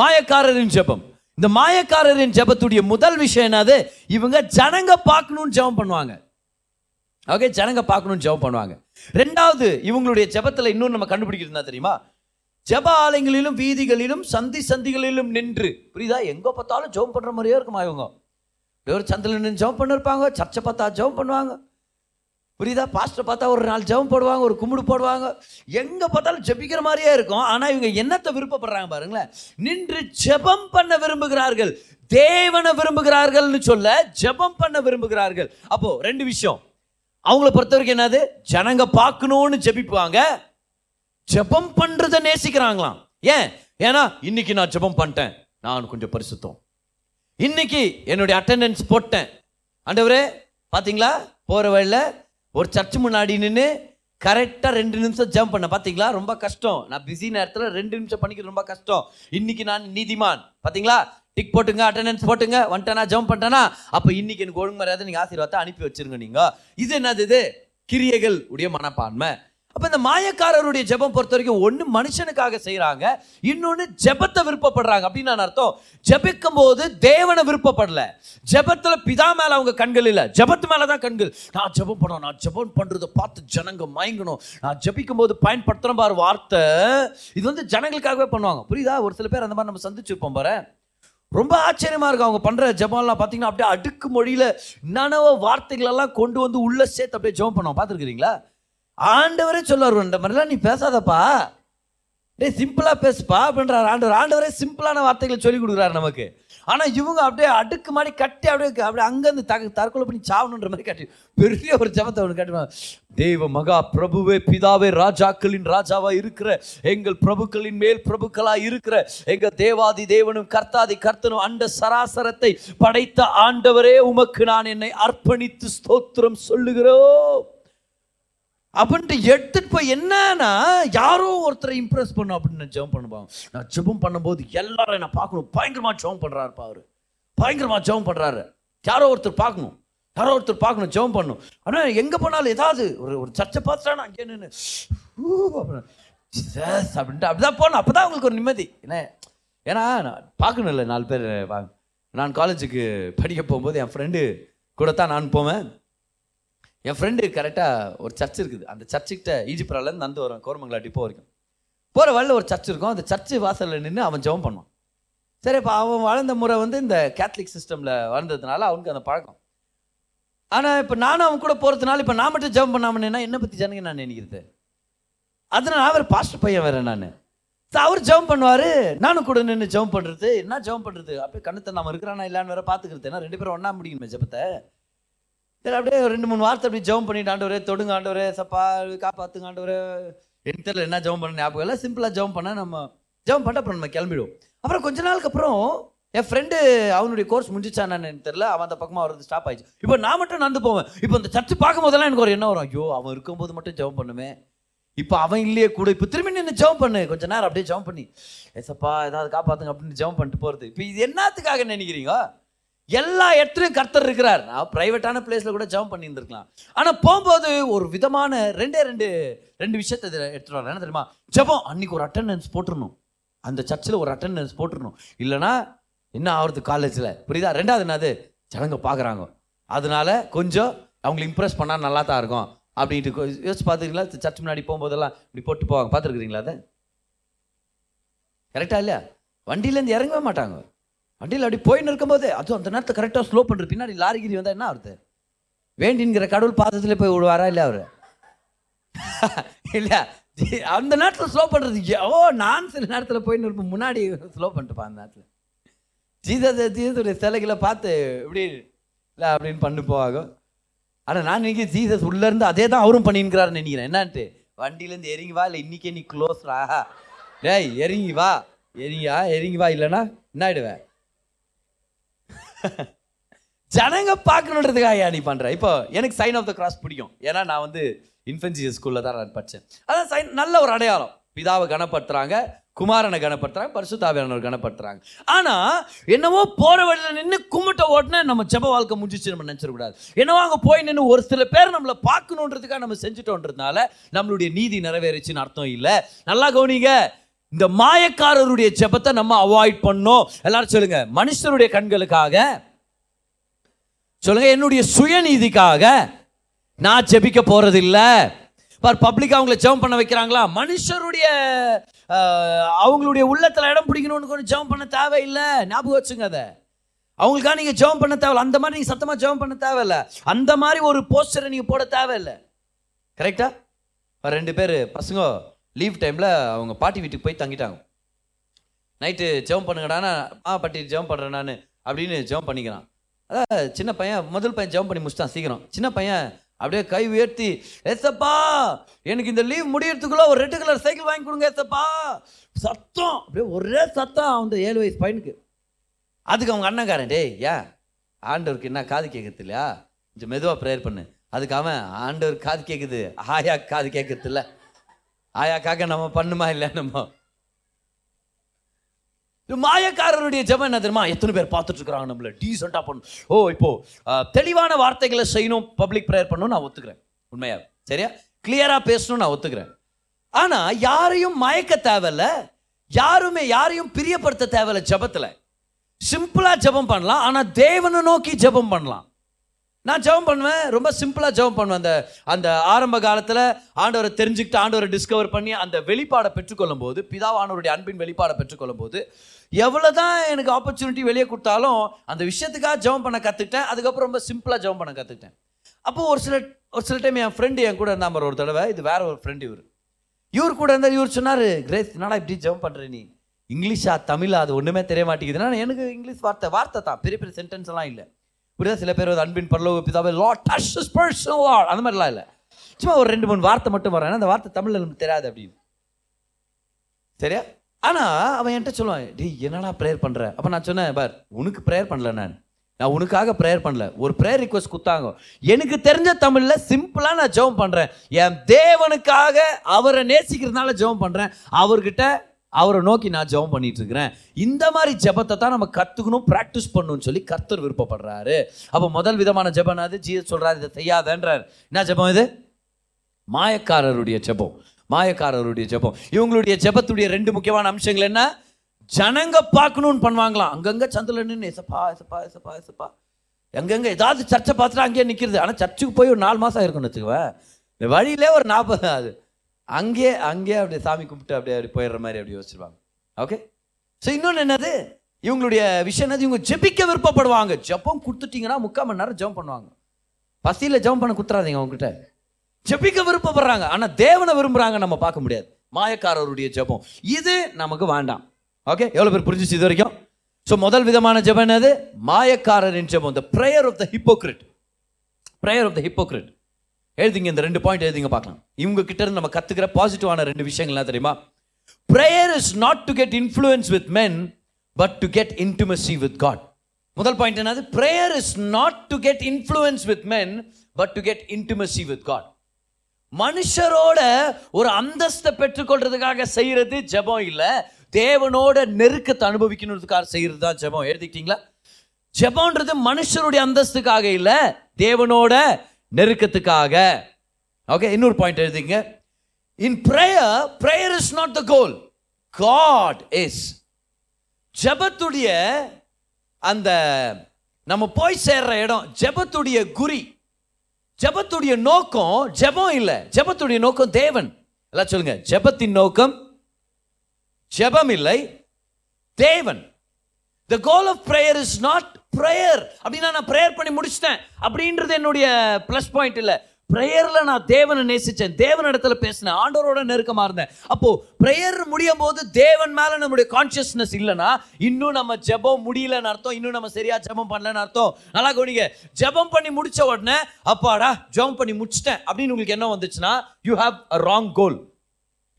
Speaker 1: மாயக்காரரின் ஜபம் இந்த மாயக்காரரின் ஜபத்துடைய முதல் விஷயம் என்னது இவங்க ஜனங்க பார்க்கணும்னு ஜெபம் பண்ணுவாங்க ஓகே ஜனங்க பார்க்கணும்னு ஜெபம் பண்ணுவாங்க ரெண்டாவது இவங்களுடைய ஜெபத்தில் இன்னும் நம்ம கண்டுபிடிக்கிறதுனா தெரியுமா ஜெப ஆலயங்களிலும் வீதிகளிலும் சந்தி சந்திகளிலும் நின்று புரியுதா எங்கே பார்த்தாலும் ஜெபம் பண்ணுற மாதிரியே இருக்குமா இவங்க ஒரு சந்தில் நின்று ஜெபம் பண்ணிருப்பாங்க சர்ச்சை பார்த்தா ஜெபம் பண்ணுவாங்க புரியுதா பாஸ்டர் பார்த்தா ஒரு நாள் ஜெபம் போடுவாங்க ஒரு கும்பிடு போடுவாங்க எங்கே பார்த்தாலும் ஜெபிக்கிற மாதிரியே இருக்கும் ஆனால் இவங்க என்னத்தை விருப்பப்படுறாங்க பாருங்களேன் நின்று ஜெபம் பண்ண விரும்புகிறார்கள் தேவனை விரும்புகிறார்கள்னு சொல்ல ஜெபம் பண்ண விரும்புகிறார்கள் அப்போ ரெண்டு விஷயம் அவங்கள பொறுத்த வரைக்கும் என்னது ஜனங்க பார்க்கணும்னு ஜெபிப்பாங்க ஜெபம் பண்ணுறதை நேசிக்கிறாங்களாம் ஏன் ஏன்னா இன்னைக்கு நான் ஜெபம் பண்ணிட்டேன் நான் கொஞ்சம் பரிசுத்தம் இன்னைக்கு என்னுடைய அட்டண்டன்ஸ் போட்டேன் ஆண்டவரே பார்த்தீங்களா போகிற வழியில் ஒரு சர்ச் முன்னாடி நின்று கரெக்டாக ரெண்டு நிமிஷம் ஜம்ப் பண்ண பார்த்தீங்களா ரொம்ப கஷ்டம் நான் பிஸி நேரத்தில் ரெண்டு நிமிஷம் பண்ணிக்கிறது ரொம்ப கஷ்டம் இன்னைக்கு நான் நீதிமான் பார்த்தீங்களா டிக் போட்டுங்க அட்டண்டன்ஸ் போட்டுங்க வந்துட்டேனா ஜம்ப் பண்ணிட்டேனா அப்போ இன்னைக்கு எனக்கு ஒழுங்கு மரியாதை நீங்கள் ஆசீர்வாதத்தை அனுப்பி வச்சிருங்க நீங்கள் இது என்னது இது கிரியைகள் உடைய மனப்பான்மை அப்போ இந்த மாயக்காரருடைய ஜெபம் பொறுத்த வரைக்கும் ஒன்று மனுஷனுக்காக செய்கிறாங்க இன்னொன்று ஜெபத்தை விருப்பப்படுறாங்க அப்படின்னு நான் அர்த்தம் ஜெபிக்கும் போது தேவனை விருப்பப்படல ஜெபத்தில் பிதா மேலே அவங்க கண்கள் இல்லை ஜெபத்து மேலே தான் கண்கள் நான் ஜெபம் பண்ணணும் நான் ஜெபம் பண்ணுறதை பார்த்து ஜனங்க மயங்கணும் நான் ஜெபிக்கும் போது பயன்படுத்துகிற பாரு வார்த்தை இது வந்து ஜனங்களுக்காகவே பண்ணுவாங்க புரியுதா ஒரு சில பேர் அந்த மாதிரி நம்ம சந்திச்சிருப்போம் பாரு ரொம்ப ஆச்சரியமாக இருக்கும் அவங்க பண்ணுற ஜெபம்லாம் பார்த்தீங்கன்னா அப்படியே அடுக்கு மொழியில் என்னென்ன வார்த்தைகளெல்லாம் கொண்டு வந்து உள்ளே சேர்த்து அப்படியே ஜெபம் பண்ணுவோம் பார்த்துருக்கிறீங்களா ஆண்டவரே சொல்லுவார் இந்த மாதிரிலாம் நீ பேசாதப்பா டே சிம்பிளாக பேசுப்பா அப்படின்றார் ஆண்டவர் ஆண்டவரே சிம்பிளான வார்த்தைகளை சொல்லிக் கொடுக்குறாரு நமக்கு ஆனால் இவங்க அப்படியே அடுக்கு மாதிரி கட்டி அப்படியே அப்படியே அங்கேருந்து தக தற்கொலை பண்ணி சாவணுன்ற மாதிரி கட்டி பெரிய ஒரு ஜபத்தை அவனு கட்டி தெய்வ மகா பிரபுவே பிதாவே ராஜாக்களின் ராஜாவாக இருக்கிற எங்கள் பிரபுக்களின் மேல் பிரபுக்களாக இருக்கிற எங்கள் தேவாதி தேவனும் கர்த்தாதி கர்த்தனும் அண்ட சராசரத்தை படைத்த ஆண்டவரே உமக்கு நான் என்னை அர்ப்பணித்து ஸ்தோத்திரம் சொல்லுகிறோம் அப்படின்ட்டு எடுத்துகிட்டு போய் என்னன்னா யாரோ ஒருத்தரை இம்ப்ரெஸ் பண்ணும் அப்படின்னு ஜெபம் பண்ணுவாங்க நான் ஜெபம் பண்ணும்போது எல்லாரும் என்னை பார்க்கணும் பயங்கரமாக ஜெபம் பண்ணுறாருப்பா அவர் பயங்கரமாக ஜெபம் பண்ணுறாரு யாரோ ஒருத்தர் பார்க்கணும் யாரோ ஒருத்தர் பார்க்கணும் ஜெபம் பண்ணும் ஆனால் எங்கே போனாலும் ஏதாவது ஒரு ஒரு சர்ச்சை பார்த்துட்டா நான் அங்கே நின்று அப்படின்ட்டு அப்படிதான் போகணும் அப்போ தான் உங்களுக்கு ஒரு நிம்மதி என்ன ஏன்னா நான் பார்க்கணும் இல்லை நாலு பேர் நான் காலேஜுக்கு படிக்க போகும்போது என் ஃப்ரெண்டு கூட தான் நான் போவேன் என் ஃப்ரெண்டு கரெக்டாக ஒரு சர்ச் இருக்குது அந்த சர்ச்சுக்கிட்ட ஈஜிப்ராலேருந்து நடந்து வரும் கோரமங்கலா போக வரைக்கும் போகிற வழியில் ஒரு சர்ச் இருக்கும் அந்த சர்ச்சு வாசலில் நின்று அவன் ஜெபம் பண்ணுவான் சரி இப்போ அவன் வளர்ந்த முறை வந்து இந்த கேத்லிக் சிஸ்டமில் வளர்ந்ததுனால அவனுக்கு அந்த பழக்கம் ஆனால் இப்போ நானும் அவன் கூட போகிறதுனால இப்போ நான் மட்டும் ஜெபம் பண்ணாமன்னா என்னை பற்றி ஜனங்க நான் நினைக்கிறது அதனால் அவர் பாஸ்டர் பையன் வேறு நான் அவர் ஜெபம் பண்ணுவார் நானும் கூட நின்று ஜெபம் பண்ணுறது என்ன ஜெபம் பண்ணுறது அப்படியே கண்ணு நம்ம இருக்கிறானா இல்லான்னு வேற பார்த்துக்கிறது ஏன்னா ரெண்டு பேரும் ஒன்றா முடியுமே ஜெபத்தை சரி அப்படியே ரெண்டு மூணு வார்த்தை அப்படி ஜவம் பண்ணிட்டு ஆண்டவரே தொடுங்க ஆண்டவரே சப்பா காப்பாத்துங்க ஆண்டவரே என் தெரியல என்ன ஜவம் பண்ண ஞாபகம் இல்லை சிம்பிளாக ஜவம் பண்ணால் நம்ம ஜெபம் பண்ணிட்டு அப்புறம் நம்ம கிளம்பிடுவோம் அப்புறம் கொஞ்ச நாளுக்கு அப்புறம் என் ஃப்ரெண்டு அவனுடைய கோர்ஸ் எனக்கு தெரியல அவன் அந்த பக்கமாக வரது ஸ்டாப் ஆயிடுச்சு இப்போ நான் மட்டும் நடந்து போவேன் இப்போ இந்த சர்ச்சு பார்க்கும் போதெல்லாம் எனக்கு ஒரு என்ன வரும் ஐயோ அவன் இருக்கும்போது மட்டும் ஜவம் பண்ணுமே இப்போ அவன் இல்லையே கூட இப்போ திரும்பி நின்று ஜவம் பண்ணு கொஞ்ச நேரம் அப்படியே ஜெபம் பண்ணி ஏசப்பா ஏதாவது காப்பாற்றுங்க அப்படின்னு ஜெபம் பண்ணிட்டு போகிறது இப்போ இது என்னத்துக்காக நினைக்கிறீங்க எல்லா இடத்துலையும் கர்த்தர் இருக்கிறார் நான் ப்ரைவேட்டான பிளேஸில் கூட ஜெபம் பண்ணியிருந்துருக்கலாம் ஆனால் போகும்போது ஒரு விதமான ரெண்டே ரெண்டு ரெண்டு விஷயத்தை எடுத்துகிட்டு வரலாம் என்ன தெரியுமா ஜெபம் அன்னைக்கு ஒரு அட்டண்டன்ஸ் போட்டுருணும் அந்த சர்ச்சில் ஒரு அட்டண்டன்ஸ் போட்டுருணும் இல்லைனா என்ன ஆகுறது காலேஜில் புரியுதா ரெண்டாவது என்னது ஜனங்க பார்க்குறாங்க அதனால கொஞ்சம் அவங்களை இம்ப்ரெஸ் பண்ணால் நல்லா தான் இருக்கும் அப்படின்ட்டு யோசிச்சு பார்த்துருக்கீங்களா சர்ச் முன்னாடி போகும்போதெல்லாம் இப்படி போட்டு போவாங்க பார்த்துருக்குறீங்களா அதை கரெக்டாக இல்லையா வண்டியிலேருந்து இறங்கவே மாட்டாங்க வண்டியில் அப்படி போயின்னு இருக்கும்போது அதுவும் அந்த நேரத்தை கரெக்டாக ஸ்லோ பண்ணுற பின்னாடி லாரிகிரி வந்தால் என்ன ஆகுது வேண்டிங்கிற கடவுள் பாதத்தில் போய் விடுவாரா இல்லை அவர் இல்லையா அந்த நேரத்தில் ஸ்லோ பண்ணுறது ஓ நான் சில நேரத்தில் போயின்னு இருப்பேன் முன்னாடி ஸ்லோ பண்ணிட்டுப்பா அந்த நேரத்தில் ஜீசஸ் ஜீதத்துடைய சிலைகளை பார்த்து இப்படி இல்லை அப்படின்னு பண்ணு போவாகும் ஆனால் நான் நினைக்கிறேன் ஜீசஸ் உள்ளேருந்து அதே தான் அவரும் பண்ணின்னுக்கிறாருன்னு நினைக்கிறேன் என்னான்ட்டு வண்டியிலேருந்து இறங்கி வா இல்லை இன்றைக்கே நீ க்ளோஸ்ரா டேய் எரிங்கி வா எரிங்கியா எரிங்கி வா இல்லைன்னா என்ன ஆகிடுவேன் ஜனங்க பார்க்கணுன்றதுக்காக நீ பண்ணுற இப்போ எனக்கு சைன் ஆஃப் த கிராஸ் பிடிக்கும் ஏன்னா நான் வந்து இன்ஃபென்சி ஸ்கூலில் தான் நான் படித்தேன் அதான் சைன் நல்ல ஒரு அடையாளம் பிதாவை கனப்படுத்துகிறாங்க குமாரனை கனப்படுத்துறாங்க பரிசுத்தாவியானவர் கனப்படுத்துறாங்க ஆனா என்னவோ போற வழியில் நின்று கும்பிட்ட உடனே நம்ம ஜப வாழ்க்கை முடிஞ்சிச்சு நம்ம நினச்சிடக்கூடாது என்னவோ அங்கே போய் நின்று ஒரு சில பேர் நம்மளை பார்க்கணுன்றதுக்காக நம்ம செஞ்சுட்டோன்றதுனால நம்மளுடைய நீதி நிறைவேறிச்சின்னு அர்த்தம் இல்லை நல்லா கவனிங்க இந்த மாயக்காரருடைய ஜெபத்தை நம்ம அவாய்ட் பண்ணோம் எல்லாரும் சொல்லுங்க மனுஷருடைய கண்களுக்காக சொல்லுங்க என்னுடைய சுயநீதிக்காக நான் ஜபிக்க போறதில்லை பார் பப்ளிக் அவங்கள ஜெபம் பண்ண வைக்கிறாங்களா மனுஷருடைய அவங்களுடைய உள்ளத்தில் இடம் பிடிக்கணும்னு கொஞ்சம் ஜெபம் பண்ண தேவையில்லை ஞாபகம் வச்சுங்க அதை அவங்களுக்காக நீங்கள் ஜெபம் பண்ண தேவையில்ல அந்த மாதிரி நீங்கள் சத்தமாக ஜெபம் பண்ண தேவையில்ல அந்த மாதிரி ஒரு போஸ்டரை நீங்கள் போட தேவையில்லை கரெக்டா ரெண்டு பேர் பசங்க லீவ் டைமில் அவங்க பாட்டி வீட்டுக்கு போய் தங்கிட்டாங்க நைட்டு ஜெபம் பண்ணுங்கடானா ஆ பாட்டி ஜெபம் பண்ணுறேன் நான் அப்படின்னு ஜெபம் பண்ணிக்கிறான் அதான் சின்ன பையன் முதல் பையன் ஜெபம் பண்ணி முடிச்சிட்டான் சீக்கிரம் சின்ன பையன் அப்படியே கை உயர்த்தி ஏசப்பா எனக்கு இந்த லீவ் முடியறதுக்குள்ளே ஒரு ரெட் கலர் சைக்கிள் வாங்கி கொடுங்க ஏசப்பா சத்தம் அப்படியே ஒரே சத்தம் அந்த ஏழு வயசு பையனுக்கு அதுக்கு அவங்க அண்ணன்காரன் டேய் ஏன் ஆண்டவருக்கு என்ன காது கேட்கறது இல்லையா கொஞ்சம் மெதுவாக ப்ரேயர் பண்ணு அதுக்காக ஆண்டவர் காது கேட்குது ஆயா காது கேட்கறது இல்லை ஆயாக்காக நம்ம பண்ணுமா இல்லை நம்ம மாயக்காரருடைய ஜபம் என்ன தெரியுமா எத்தனை பேர் பார்த்துட்டு இருக்கிறாங்க நம்மள டீசெண்டாக பண்ணணும் ஓ இப்போ தெளிவான வார்த்தைகளை செய்யணும் பப்ளிக் ப்ரேயர் பண்ணணும் நான் ஒத்துக்கிறேன் உண்மையா சரியா கிளியராக பேசணும் நான் ஒத்துக்கிறேன் ஆனால் யாரையும் மயக்க தேவையில்ல யாருமே யாரையும் பிரியப்படுத்த தேவையில்லை ஜபத்தில் சிம்பிளாக ஜபம் பண்ணலாம் ஆனால் தேவனை நோக்கி ஜபம் பண்ணலாம் நான் ஜெபம் பண்ணுவேன் ரொம்ப சிம்பிளாக ஜெபம் பண்ணுவேன் அந்த அந்த ஆரம்ப காலத்தில் ஆண்டவரை தெரிஞ்சுக்கிட்டு ஆண்டவரை டிஸ்கவர் பண்ணி அந்த வெளிப்பாடை பெற்றுக்கொள்ளும் போது பிதாவானவருடைய அன்பின் வெளிப்பாடை பெற்றுக்கொள்ளும் போது எவ்வளோ தான் எனக்கு ஆப்பர்ச்சுனிட்டி வெளியே கொடுத்தாலும் அந்த விஷயத்துக்காக ஜெபம் பண்ண கற்றுக்கிட்டேன் அதுக்கப்புறம் ரொம்ப சிம்பிளாக ஜெபம் பண்ண கற்றுக்கிட்டேன் அப்போது ஒரு சில ஒரு சில டைம் என் ஃப்ரெண்டு என் கூட இருந்தால் ஒரு தடவை இது வேற ஒரு ஃப்ரெண்டு இவர் இவர் கூட இருந்தால் இவர் சொன்னார் கிரேஸ் என்னடா இப்படி ஜெபம் பண்ணுறே நீ இங்கிலீஷா தமிழா அது ஒன்றுமே தெரிய மாட்டேங்குதுன்னா எனக்கு இங்கிலீஷ் வார்த்தை வார்த்தை தான் பெரிய பெரிய சென்டென்ஸ் எல்லாம் இல்லை புரியுதா சில பேர் வந்து அன்பின் பரலோக பிதாவே Lord touch this person Lord அந்த மாதிரிலாம் இல்லை சும்மா ஒரு ரெண்டு மூணு வார்த்தை மட்டும் வரேன் அந்த வார்த்தை தமிழில் நமக்கு தெரியாது அப்படின்னு சரியா ஆனால் அவன் என்கிட்ட சொல்லுவான் டேய் என்னடா ப்ரேயர் பண்ணுற அப்போ நான் சொன்னேன் பார் உனக்கு ப்ரேயர் பண்ணல நான் நான் உனக்காக ப்ரேயர் பண்ணல ஒரு ப்ரேயர் ரிக்வஸ்ட் கொடுத்தாங்க எனக்கு தெரிஞ்ச தமிழில் சிம்பிளாக நான் ஜெபம் பண்ணுறேன் என் தேவனுக்காக அவரை நேசிக்கிறதுனால ஜெபம் பண்ணுறேன் அவர்கிட்ட அவரை நோக்கி நான் ஜெபம் பண்ணிட்டு இருக்கிறேன் இந்த மாதிரி ஜெபத்தை தான் நம்ம கற்றுக்கணும் ப்ராக்டிஸ் பண்ணணும்னு சொல்லி கர்த்தர் விருப்பப்படுறாரு அப்போ முதல் விதமான ஜபம் அது ஜீசஸ் சொல்கிறார் இதை செய்யாதன்றார் என்ன ஜெபம் இது மாயக்காரருடைய ஜெபம் மாயக்காரருடைய ஜெபம் இவங்களுடைய ஜெபத்துடைய ரெண்டு முக்கியமான அம்சங்கள் என்ன ஜனங்க பார்க்கணும்னு பண்ணுவாங்களாம் அங்கங்கே சந்தில் நின்று எசப்பா எசப்பா எசப்பா எசப்பா எங்கெங்கே ஏதாவது சர்ச்சை பார்த்துட்டு அங்கேயே நிற்கிறது ஆனால் சர்ச்சுக்கு போய் ஒரு நாலு மாதம் இருக்குன்னு வச்சுக்குவேன் வழியிலே ஒரு நாற்பது அது அங்கேயே அங்கேயே அப்படியே சாமி கும்பிட்டு அப்படியே அப்படி போயிடுற மாதிரி அப்படி யோசிச்சிருவாங்க ஓகே ஸோ இன்னொன்று என்னது இவங்களுடைய விஷயம் என்னது இவங்க ஜெபிக்க விருப்பப்படுவாங்க ஜப்பம் கொடுத்துட்டிங்கன்னா முக்கால் மணி நேரம் ஜம்ப் பண்ணுவாங்க பசியில் ஜெபம் பண்ண குத்துறாதீங்க அவங்ககிட்ட ஜெபிக்க விருப்பப்படுறாங்க ஆனால் தேவனை விரும்புகிறாங்க நம்ம பார்க்க முடியாது மாயக்காரருடைய ஜெபம் இது நமக்கு வேண்டாம் ஓகே எவ்வளோ பேர் புரிஞ்சிச்சு இது வரைக்கும் ஸோ முதல் விதமான ஜெபம் என்னது மாயக்காரரின் ஜெபம் the prayer of the hypocrite prayer of the hypocrite எழுதிங்க இந்த ரெண்டு பாயிண்ட் எழுதிங்க பார்க்கலாம் இவங்க கிட்ட இருந்து நம்ம கற்றுக்கிற பாசிட்டிவான ரெண்டு விஷயங்கள்லாம் தெரியுமா prayer is not to get influence with men but to get intimacy with God முதல் பாயிண்ட் என்னது prayer is not to get influence with men but to get intimacy with God மனுஷரோட ஒரு அந்தஸ்தை பெற்றுக்கொள்றதுக்காக செய்யறது ஜபம் இல்லை தேவனோட நெருக்கத்தை அனுபவிக்கணுன்றதுக்காக செய்யறது தான் ஜபம் எழுதிக்கிட்டீங்களா ஜபம்ன்றது மனுஷருடைய அந்தஸ்துக்காக இல்லை தேவனோட நெருக்கத்துக்காக ஓகே இன்னொரு பாயிண்ட் எழுதிங்க in prayer prayer is not the goal God is ஜபத்துடைய அந்த நம்ம போய் சேர்ற இடம் ஜபத்துடைய குறி ஜபத்துடைய நோக்கம் ஜபம் இல்லை ஜபத்துடைய நோக்கம் தேவன் எல்லாம் சொல்லுங்க ஜபத்தின் நோக்கம் ஜபம் இல்லை தேவன் the goal of prayer is not prayer அப்படின்னா நான் ப்ரேயர் பண்ணி முடிச்சிட்டேன் அப்படின்றது என்னுடைய ப்ளஸ் பாயிண்ட் இல்லை ப்ரேயரில் நான் தேவனை நேசித்தேன் தேவன் இடத்துல பேசினேன் ஆண்டவரோட நெருக்கமாக இருந்தேன் அப்போது ப்ரேயர் முடியும் போது தேவன் மேலே நம்முடைய கான்ஷியஸ்னஸ் இல்லைன்னா இன்னும் நம்ம ஜெபம் முடியலன்னு அர்த்தம் இன்னும் நம்ம சரியாக ஜெபம் பண்ணலன்னு அர்த்தம் நல்லா கவனிங்க ஜெபம் பண்ணி முடித்த உடனே அப்பாடா ஜெபம் பண்ணி முடிச்சிட்டேன் அப்படின்னு உங்களுக்கு என்ன வந்துச்சுன்னா you have a wrong goal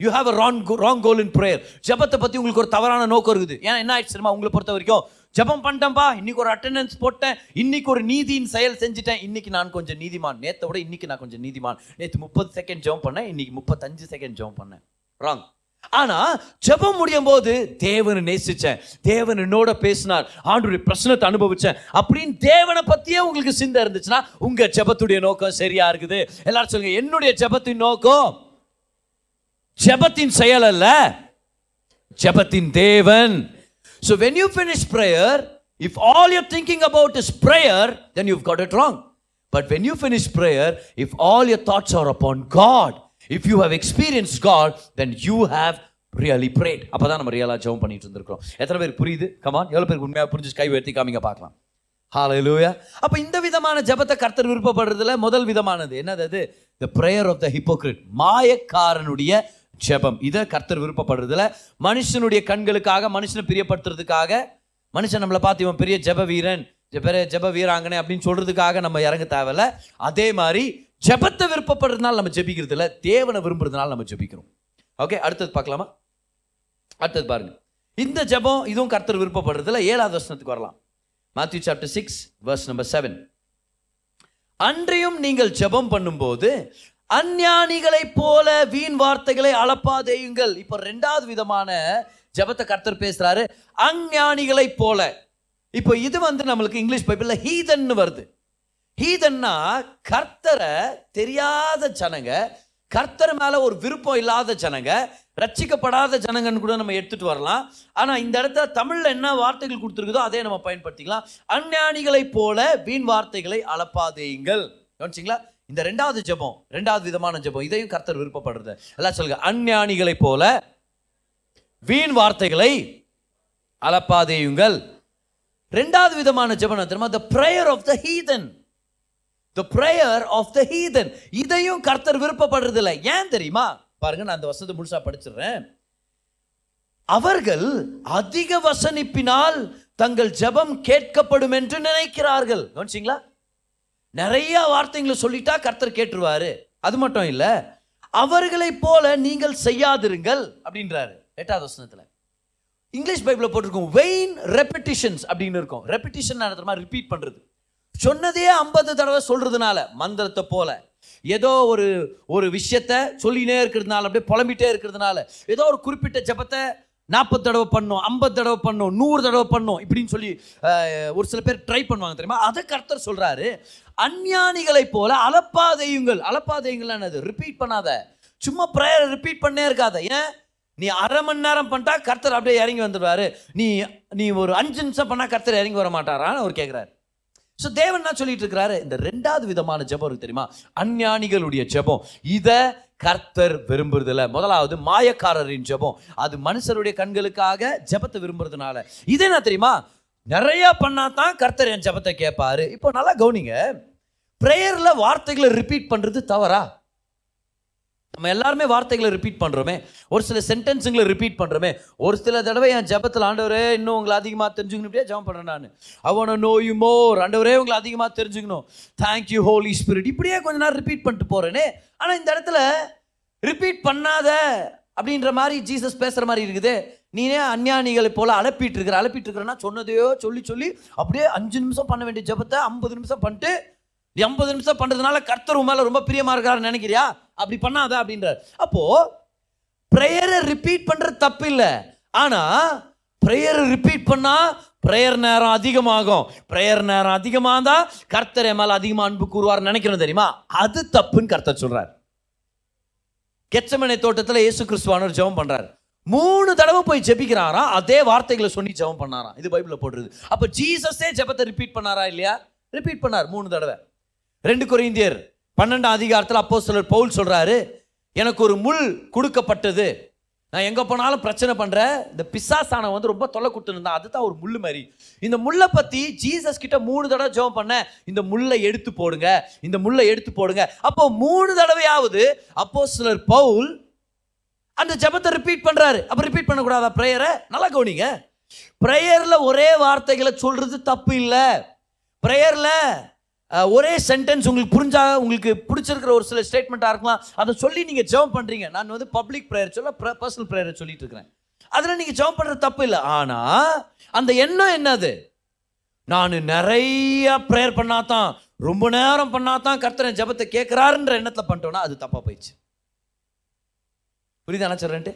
Speaker 1: you have a wrong wrong goal in prayer ஜபத்தை பற்றி உங்களுக்கு ஒரு தவறான நோக்கம் இருக்குது ஏன்னா என்ன ஆயிடுச்சு உங்களை பொறுத்த வரைக்கும் ஜபம் பண்ணிட்டேன்ப்பா இன்னைக்கு ஒரு அட்டண்டன்ஸ் போட்டேன் இன்னைக்கு ஒரு நீதியின் செயல் செஞ்சுட்டேன் இன்னைக்கு நான் கொஞ்சம் நீதிமான் நேற்றை விட இன்னைக்கு நான் கொஞ்சம் நீதிமான் நேற்று முப்பது செகண்ட் ஜபம் பண்ணேன் இன்னைக்கு முப்பத்தஞ்சு செகண்ட் ஜபம் பண்ணேன் ராங் ஆனா ஜபம் முடியும் போது தேவனை நேசிச்சேன் தேவனோட பேசினார் ஆண்டுடைய பிரச்சனத்தை அனுபவிச்சேன் அப்படின்னு தேவனை பத்தியே உங்களுக்கு சிந்தை இருந்துச்சுன்னா உங்க ஜபத்துடைய நோக்கம் சரியா இருக்குது எல்லாரும் சொல்லுங்க என்னுடைய ஜபத்தின் நோக்கம் ஜபத்தின் செயல் அல்ல ஜபத்தின் தேவன் So when you finish prayer, if all you're thinking about is prayer, then you've got it wrong. But when you finish prayer, if all your thoughts are upon God, if you have experienced God, then you have really prayed அப்போ தான் நம்ம ரியலாக ஜெபம் பண்ணிட்டு இருந்திருக்கிறோம் எத்தனை பேர் புரியுது come on எவ்வளோ பேருக்கு உண்மையாக புரிஞ்சு கை உயர்த்தி காமிங்க பார்க்கலாம் ஹாலூயா அப்போ இந்த விதமான ஜபத்தை கர்த்தர் விருப்பப்படுறதுல முதல் விதமானது என்னது அது the prayer of the hypocrite மாயக்காரனுடைய ஜெபம் இதை கர்த்தர் விருப்பப்படுறதுல மனுஷனுடைய கண்களுக்காக மனுஷனை பிரியப்படுத்துறதுக்காக மனுஷன் நம்மளை பார்த்து இவன் பெரிய ஜெப வீரன் பெரிய ஜெப வீராங்கனை அப்படின்னு சொல்றதுக்காக நம்ம இறங்க தேவையில்ல அதே மாதிரி ஜெபத்தை விருப்பப்படுறதுனால நம்ம ஜெபிக்கிறது இல்லை தேவனை விரும்புறதுனால நம்ம ஜெபிக்கிறோம் ஓகே அடுத்தது பார்க்கலாமா அடுத்தது பாருங்க இந்த ஜெபம் இதுவும் கர்த்தர் விருப்பப்படுறதுல ஏழாவது வருஷத்துக்கு வரலாம் Matthew chapter six verse number seven அன்றையும் நீங்கள் ஜெபம் பண்ணும்போது அஞ்ஞானிகளைப் போல வீண் வார்த்தைகளை அளப்பாதேயுங்கள் இப்போ ரெண்டாவது விதமான ஜபத்தை கர்த்தர் பேசுகிறாரு அஞ்ஞானிகளைப் போல இப்போ இது வந்து நம்மளுக்கு இங்கிலீஷ் பைபிளில் ஹீதன்னு வருது ஹீதன்னா கர்த்தரை தெரியாத ஜனங்க கர்த்தர் மேலே ஒரு விருப்பம் இல்லாத ஜனங்க ரட்சிக்கப்படாத ஜனங்கன்னு கூட நம்ம எடுத்துகிட்டு வரலாம் ஆனால் இந்த இடத்துல தமிழில் என்ன வார்த்தைகள் கொடுத்துருக்குதோ அதே நம்ம பயன்படுத்திக்கலாம் அஞ்ஞானிகளைப் போல வீண் வார்த்தைகளை அளப்பாதேயுங்கள் கவனிச்சிங்களா இந்த ரெண்டாவது ஜபம் ரெண்டாவது விதமான ஜபம் இதையும் கர்த்தர் விருப்பப்படுறது எல்லாம் சொல்லுங்க அஞ்ஞானிகளை போல வீண் வார்த்தைகளை அலப்பாதேயுங்கள் ரெண்டாவது விதமான ஜபம் தெரியுமா the prayer of the heathen the prayer of the heathen இதையும் கர்த்தர் விருப்பப்படுறது இல்லை ஏன் தெரியுமா பாருங்க நான் அந்த வசனத்தை முழுசா படிச்சிடுறேன் அவர்கள் அதிக வசனிப்பினால் தங்கள் ஜபம் கேட்கப்படும் என்று நினைக்கிறார்கள் கவனிச்சிங்களா நிறைய வார்த்தைங்களை சொல்லிட்டா கர்த்தர் கேட்டுருவாரு அது மட்டும் இல்லை அவர்களை போல நீங்கள் செய்யாதிருங்கள் அப்படின்றாரு எட்டாவது வசனத்தில் இங்கிலீஷ் பைபிளில் போட்டிருக்கோம் வெயின் ரெப்பிட்டிஷன்ஸ் அப்படின்னு இருக்கும் ரெப்பிட்டிஷன் நடத்துமா ரிப்பீட் பண்ணுறது சொன்னதே ஐம்பது தடவை சொல்கிறதுனால மந்திரத்தை போல ஏதோ ஒரு ஒரு விஷயத்த சொல்லினே இருக்கிறதுனால அப்படியே புலம்பிட்டே இருக்கிறதுனால ஏதோ ஒரு குறிப்பிட்ட ஜபத்தை நாற்பது தடவை பண்ணும் ஐம்பது தடவை பண்ணும் நூறு தடவை பண்ணும் இப்படின்னு சொல்லி ஒரு சில பேர் ட்ரை பண்ணுவாங்க தெரியுமா அதை கர்த்தர் சொல்கிறாரு அஞ்ஞானிகளைப் போல அலப்பாதையுங்கள் அளப்பாதையுங்கள் என்னது ரிப்பீட் பண்ணாத சும்மா ப்ரேயர் ரிப்பீட் பண்ணே இருக்காத ஏன் நீ அரை மணி நேரம் பண்ணிட்டா கர்த்தர் அப்படியே இறங்கி வந்துடுவாரு நீ நீ ஒரு அஞ்சு நிமிஷம் பண்ணால் கர்த்தர் இறங்கி வர மாட்டாரான்னு அவர் கேட்குறாரு ஸோ தேவன் என்ன சொல்லிட்டு இருக்கிறாரு இந்த ரெண்டாவது விதமான ஜபம் இருக்கு தெரியுமா அஞ்ஞானிகளுடைய ஜெபம் இதை கர்த்தர் விரும்புறதில்ல முதலாவது மாயக்காரரின் ஜெபம் அது மனுஷருடைய கண்களுக்காக ஜெபத்தை விரும்புறதுனால இது என்ன தெரியுமா நிறைய பண்ணாதான் தான் கர்த்தர் என் ஜெபத்தை கேட்பாரு இப்போ நல்லா கவுனிங்க ப்ரேயரில் வார்த்தைகளை ரிப்பீட் பண்ணுறது தவறா நம்ம எல்லாருமே வார்த்தைகளை ரிப்பீட் பண்ணுறோமே ஒரு சில சென்டென்ஸுங்களை ரிப்பீட் பண்ணுறோமே ஒரு சில தடவை என் ஜபத்தில் ஆண்டவரே இன்னும் உங்களை அதிகமாக தெரிஞ்சுக்கணும்டியே ஜபம் பண்ணுறேன் நான் அவனை நோயுமோ ஆண்டவரே உங்களை அதிகமாக தெரிஞ்சுக்கணும் தேங்க்யூ ஹோலி ஸ்பிரிட் இப்படியே கொஞ்ச நேரம் ரிப்பீட் பண்ணிட்டு போகிறேனே ஆனால் இந்த இடத்துல ரிப்பீட் பண்ணாத அப்படின்ற மாதிரி ஜீசஸ் பேசுகிற மாதிரி இருக்குது நீனே அஞ்ஞானிகளை போல் அலப்பிட்டு இருக்கிற அலப்பிட்டு இருக்கிறன்னா சொன்னதையோ சொல்லி சொல்லி அப்படியே அஞ்சு நிமிஷம் பண்ண வேண்டிய ஜபத்தை ஐம்பது நிமிஷம் பண்ணிட்டு நீ ஐம்பது நிமிஷம் பண்ணுறதுனால கர்த்தர் மேலே ரொம்ப பிரியமாக இருக்காருன்னு நினைக்கிறியா அப்படி பண்ணாத அப்படின்றார் அப்போது ப்ரேயரை ரிப்பீட் பண்ணுறது தப்பு இல்லை ஆனால் ப்ரேயரை ரிப்பீட் பண்ணால் ப்ரேயர் நேரம் அதிகமாகும் ப்ரேயர் நேரம் அதிகமாக இருந்தால் கர்த்தர் என் மேலே அதிகமாக அன்பு கூறுவார்னு நினைக்கிறோம் தெரியுமா அது தப்புன்னு கர்த்தர் சொல்கிறார் கெச்சமனை தோட்டத்தில் இயேசு கிறிஸ்துவானவர் ஜெபம் பண்ணுறாரு மூணு தடவை போய் ஜெபிக்கிறாராம் அதே வார்த்தைகளை சொல்லி ஜெபம் பண்ணாராம் இது பைபிளில் போடுறது அப்போ ஜீசஸே ஜெபத்தை ரிப்பீட் பண்ணாரா இல்லையா ரிப்பீட் பண்ணார் மூணு தடவை ரெண்டு குறைந்தியர் பன்னெண்டாம் அதிகாரத்தில் அப்போ சிலர் பவுல் சொல்கிறாரு எனக்கு ஒரு முள் கொடுக்கப்பட்டது நான் எங்கே போனாலும் பிரச்சனை பண்ணுற இந்த பிசாசானை வந்து ரொம்ப தொல்லை கொடுத்துருந்தான் அதுதான் ஒரு முள் மாதிரி இந்த முள்ளை பற்றி ஜீசஸ் கிட்ட மூணு தடவை ஜோம் பண்ண இந்த முள்ளை எடுத்து போடுங்க இந்த முள்ளை எடுத்து போடுங்க அப்போ மூணு தடவையாவது அப்போ சிலர் பவுல் அந்த ஜபத்தை ரிப்பீட் பண்ணுறாரு அப்போ ரிப்பீட் பண்ணக்கூடாதா ப்ரேயரை நல்லா கவனிங்க ப்ரேயரில் ஒரே வார்த்தைகளை சொல்கிறது தப்பு இல்லை ப்ரேயரில் ஒரே சென்டென்ஸ் உங்களுக்கு புரிஞ்சா உங்களுக்கு பிடிச்சிருக்கிற ஒரு சில ஸ்டேட்மெண்ட்டாக இருக்கலாம் அதை சொல்லி நீங்கள் ஜெபம் பண்ணுறீங்க நான் வந்து பப்ளிக் ப்ரேயர் சொல்ல பர்சனல் ப்ரேயரை சொல்லிட்டு இருக்கிறேன் அதில் நீங்கள் ஜெபம் பண்ணுறது தப்பு இல்லை ஆனால் அந்த எண்ணம் என்னது நான் நிறைய ப்ரேயர் பண்ணாதான் ரொம்ப நேரம் பண்ணாதான் கர்த்தனை ஜபத்தை கேட்குறாருன்ற எண்ணத்தில் பண்ணிட்டோன்னா அது தப்பாக போயிடுச்சு புரியுதா நினச்சிட்றேன்ட்டு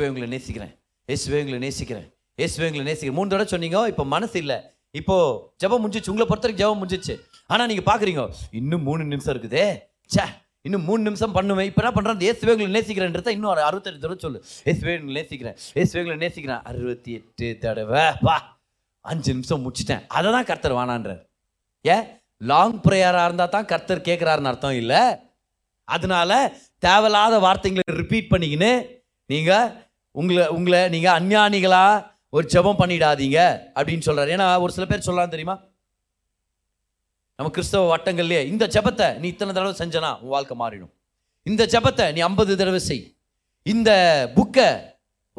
Speaker 1: வே உங்களை நேசிக்கிறேன் இயேசுவே உங்களை நேசிக்கிறேன் வே உங்களை நேசிக்கிறேன் மூணு தடவை சொன்னீங்க இப்போ மனசு இல்லை இப்போ ஜபம் முடிஞ்சிச்சு உங்களை பொறுத்த வரைக்கும் ஜபம் முடிஞ்சிச்சு ஆனால் நீங்கள் பார்க்குறீங்க இன்னும் மூணு நிமிஷம் இருக்குதே சே இன்னும் மூணு நிமிஷம் பண்ணுவேன் இப்போ என்ன பண்ணுறேன் இயேசுவே உங்களை நேசிக்கிறேன்றத இன்னும் ஒரு அறுபத்தெட்டு தடவை சொல்லு இயேசுவே நேசிக்கிறேன் இயேசுவே நேசிக்கிறேன் அறுபத்தி எட்டு தடவை வா அஞ்சு நிமிஷம் முடிச்சிட்டேன் அதை தான் கர்த்தர் வானான்றார் ஏன் லாங் ப்ரேயராக இருந்தால் தான் கர்த்தர் கேட்குறாருன்னு அர்த்தம் இல்லை அதனால தேவையில்லாத வார்த்தைங்களை ரிப்பீட் பண்ணிக்கின்னு நீங்கள் உங்களை உங்களை நீங்கள் அஞ்ஞானிகளாக ஒரு ஜபம் பண்ணிடாதீங்க அப்படின்னு சொல்கிறார் ஏன்னா ஒரு சில பேர் சொல்லலாம் தெரியுமா நம்ம கிறிஸ்தவ வட்டங்கள்லேயே இந்த ஜபத்தை நீ இத்தனை தடவை செஞ்சனா உன் வாழ்க்கை மாறிடும் இந்த ஜபத்தை நீ ஐம்பது தடவை செய் இந்த புக்கை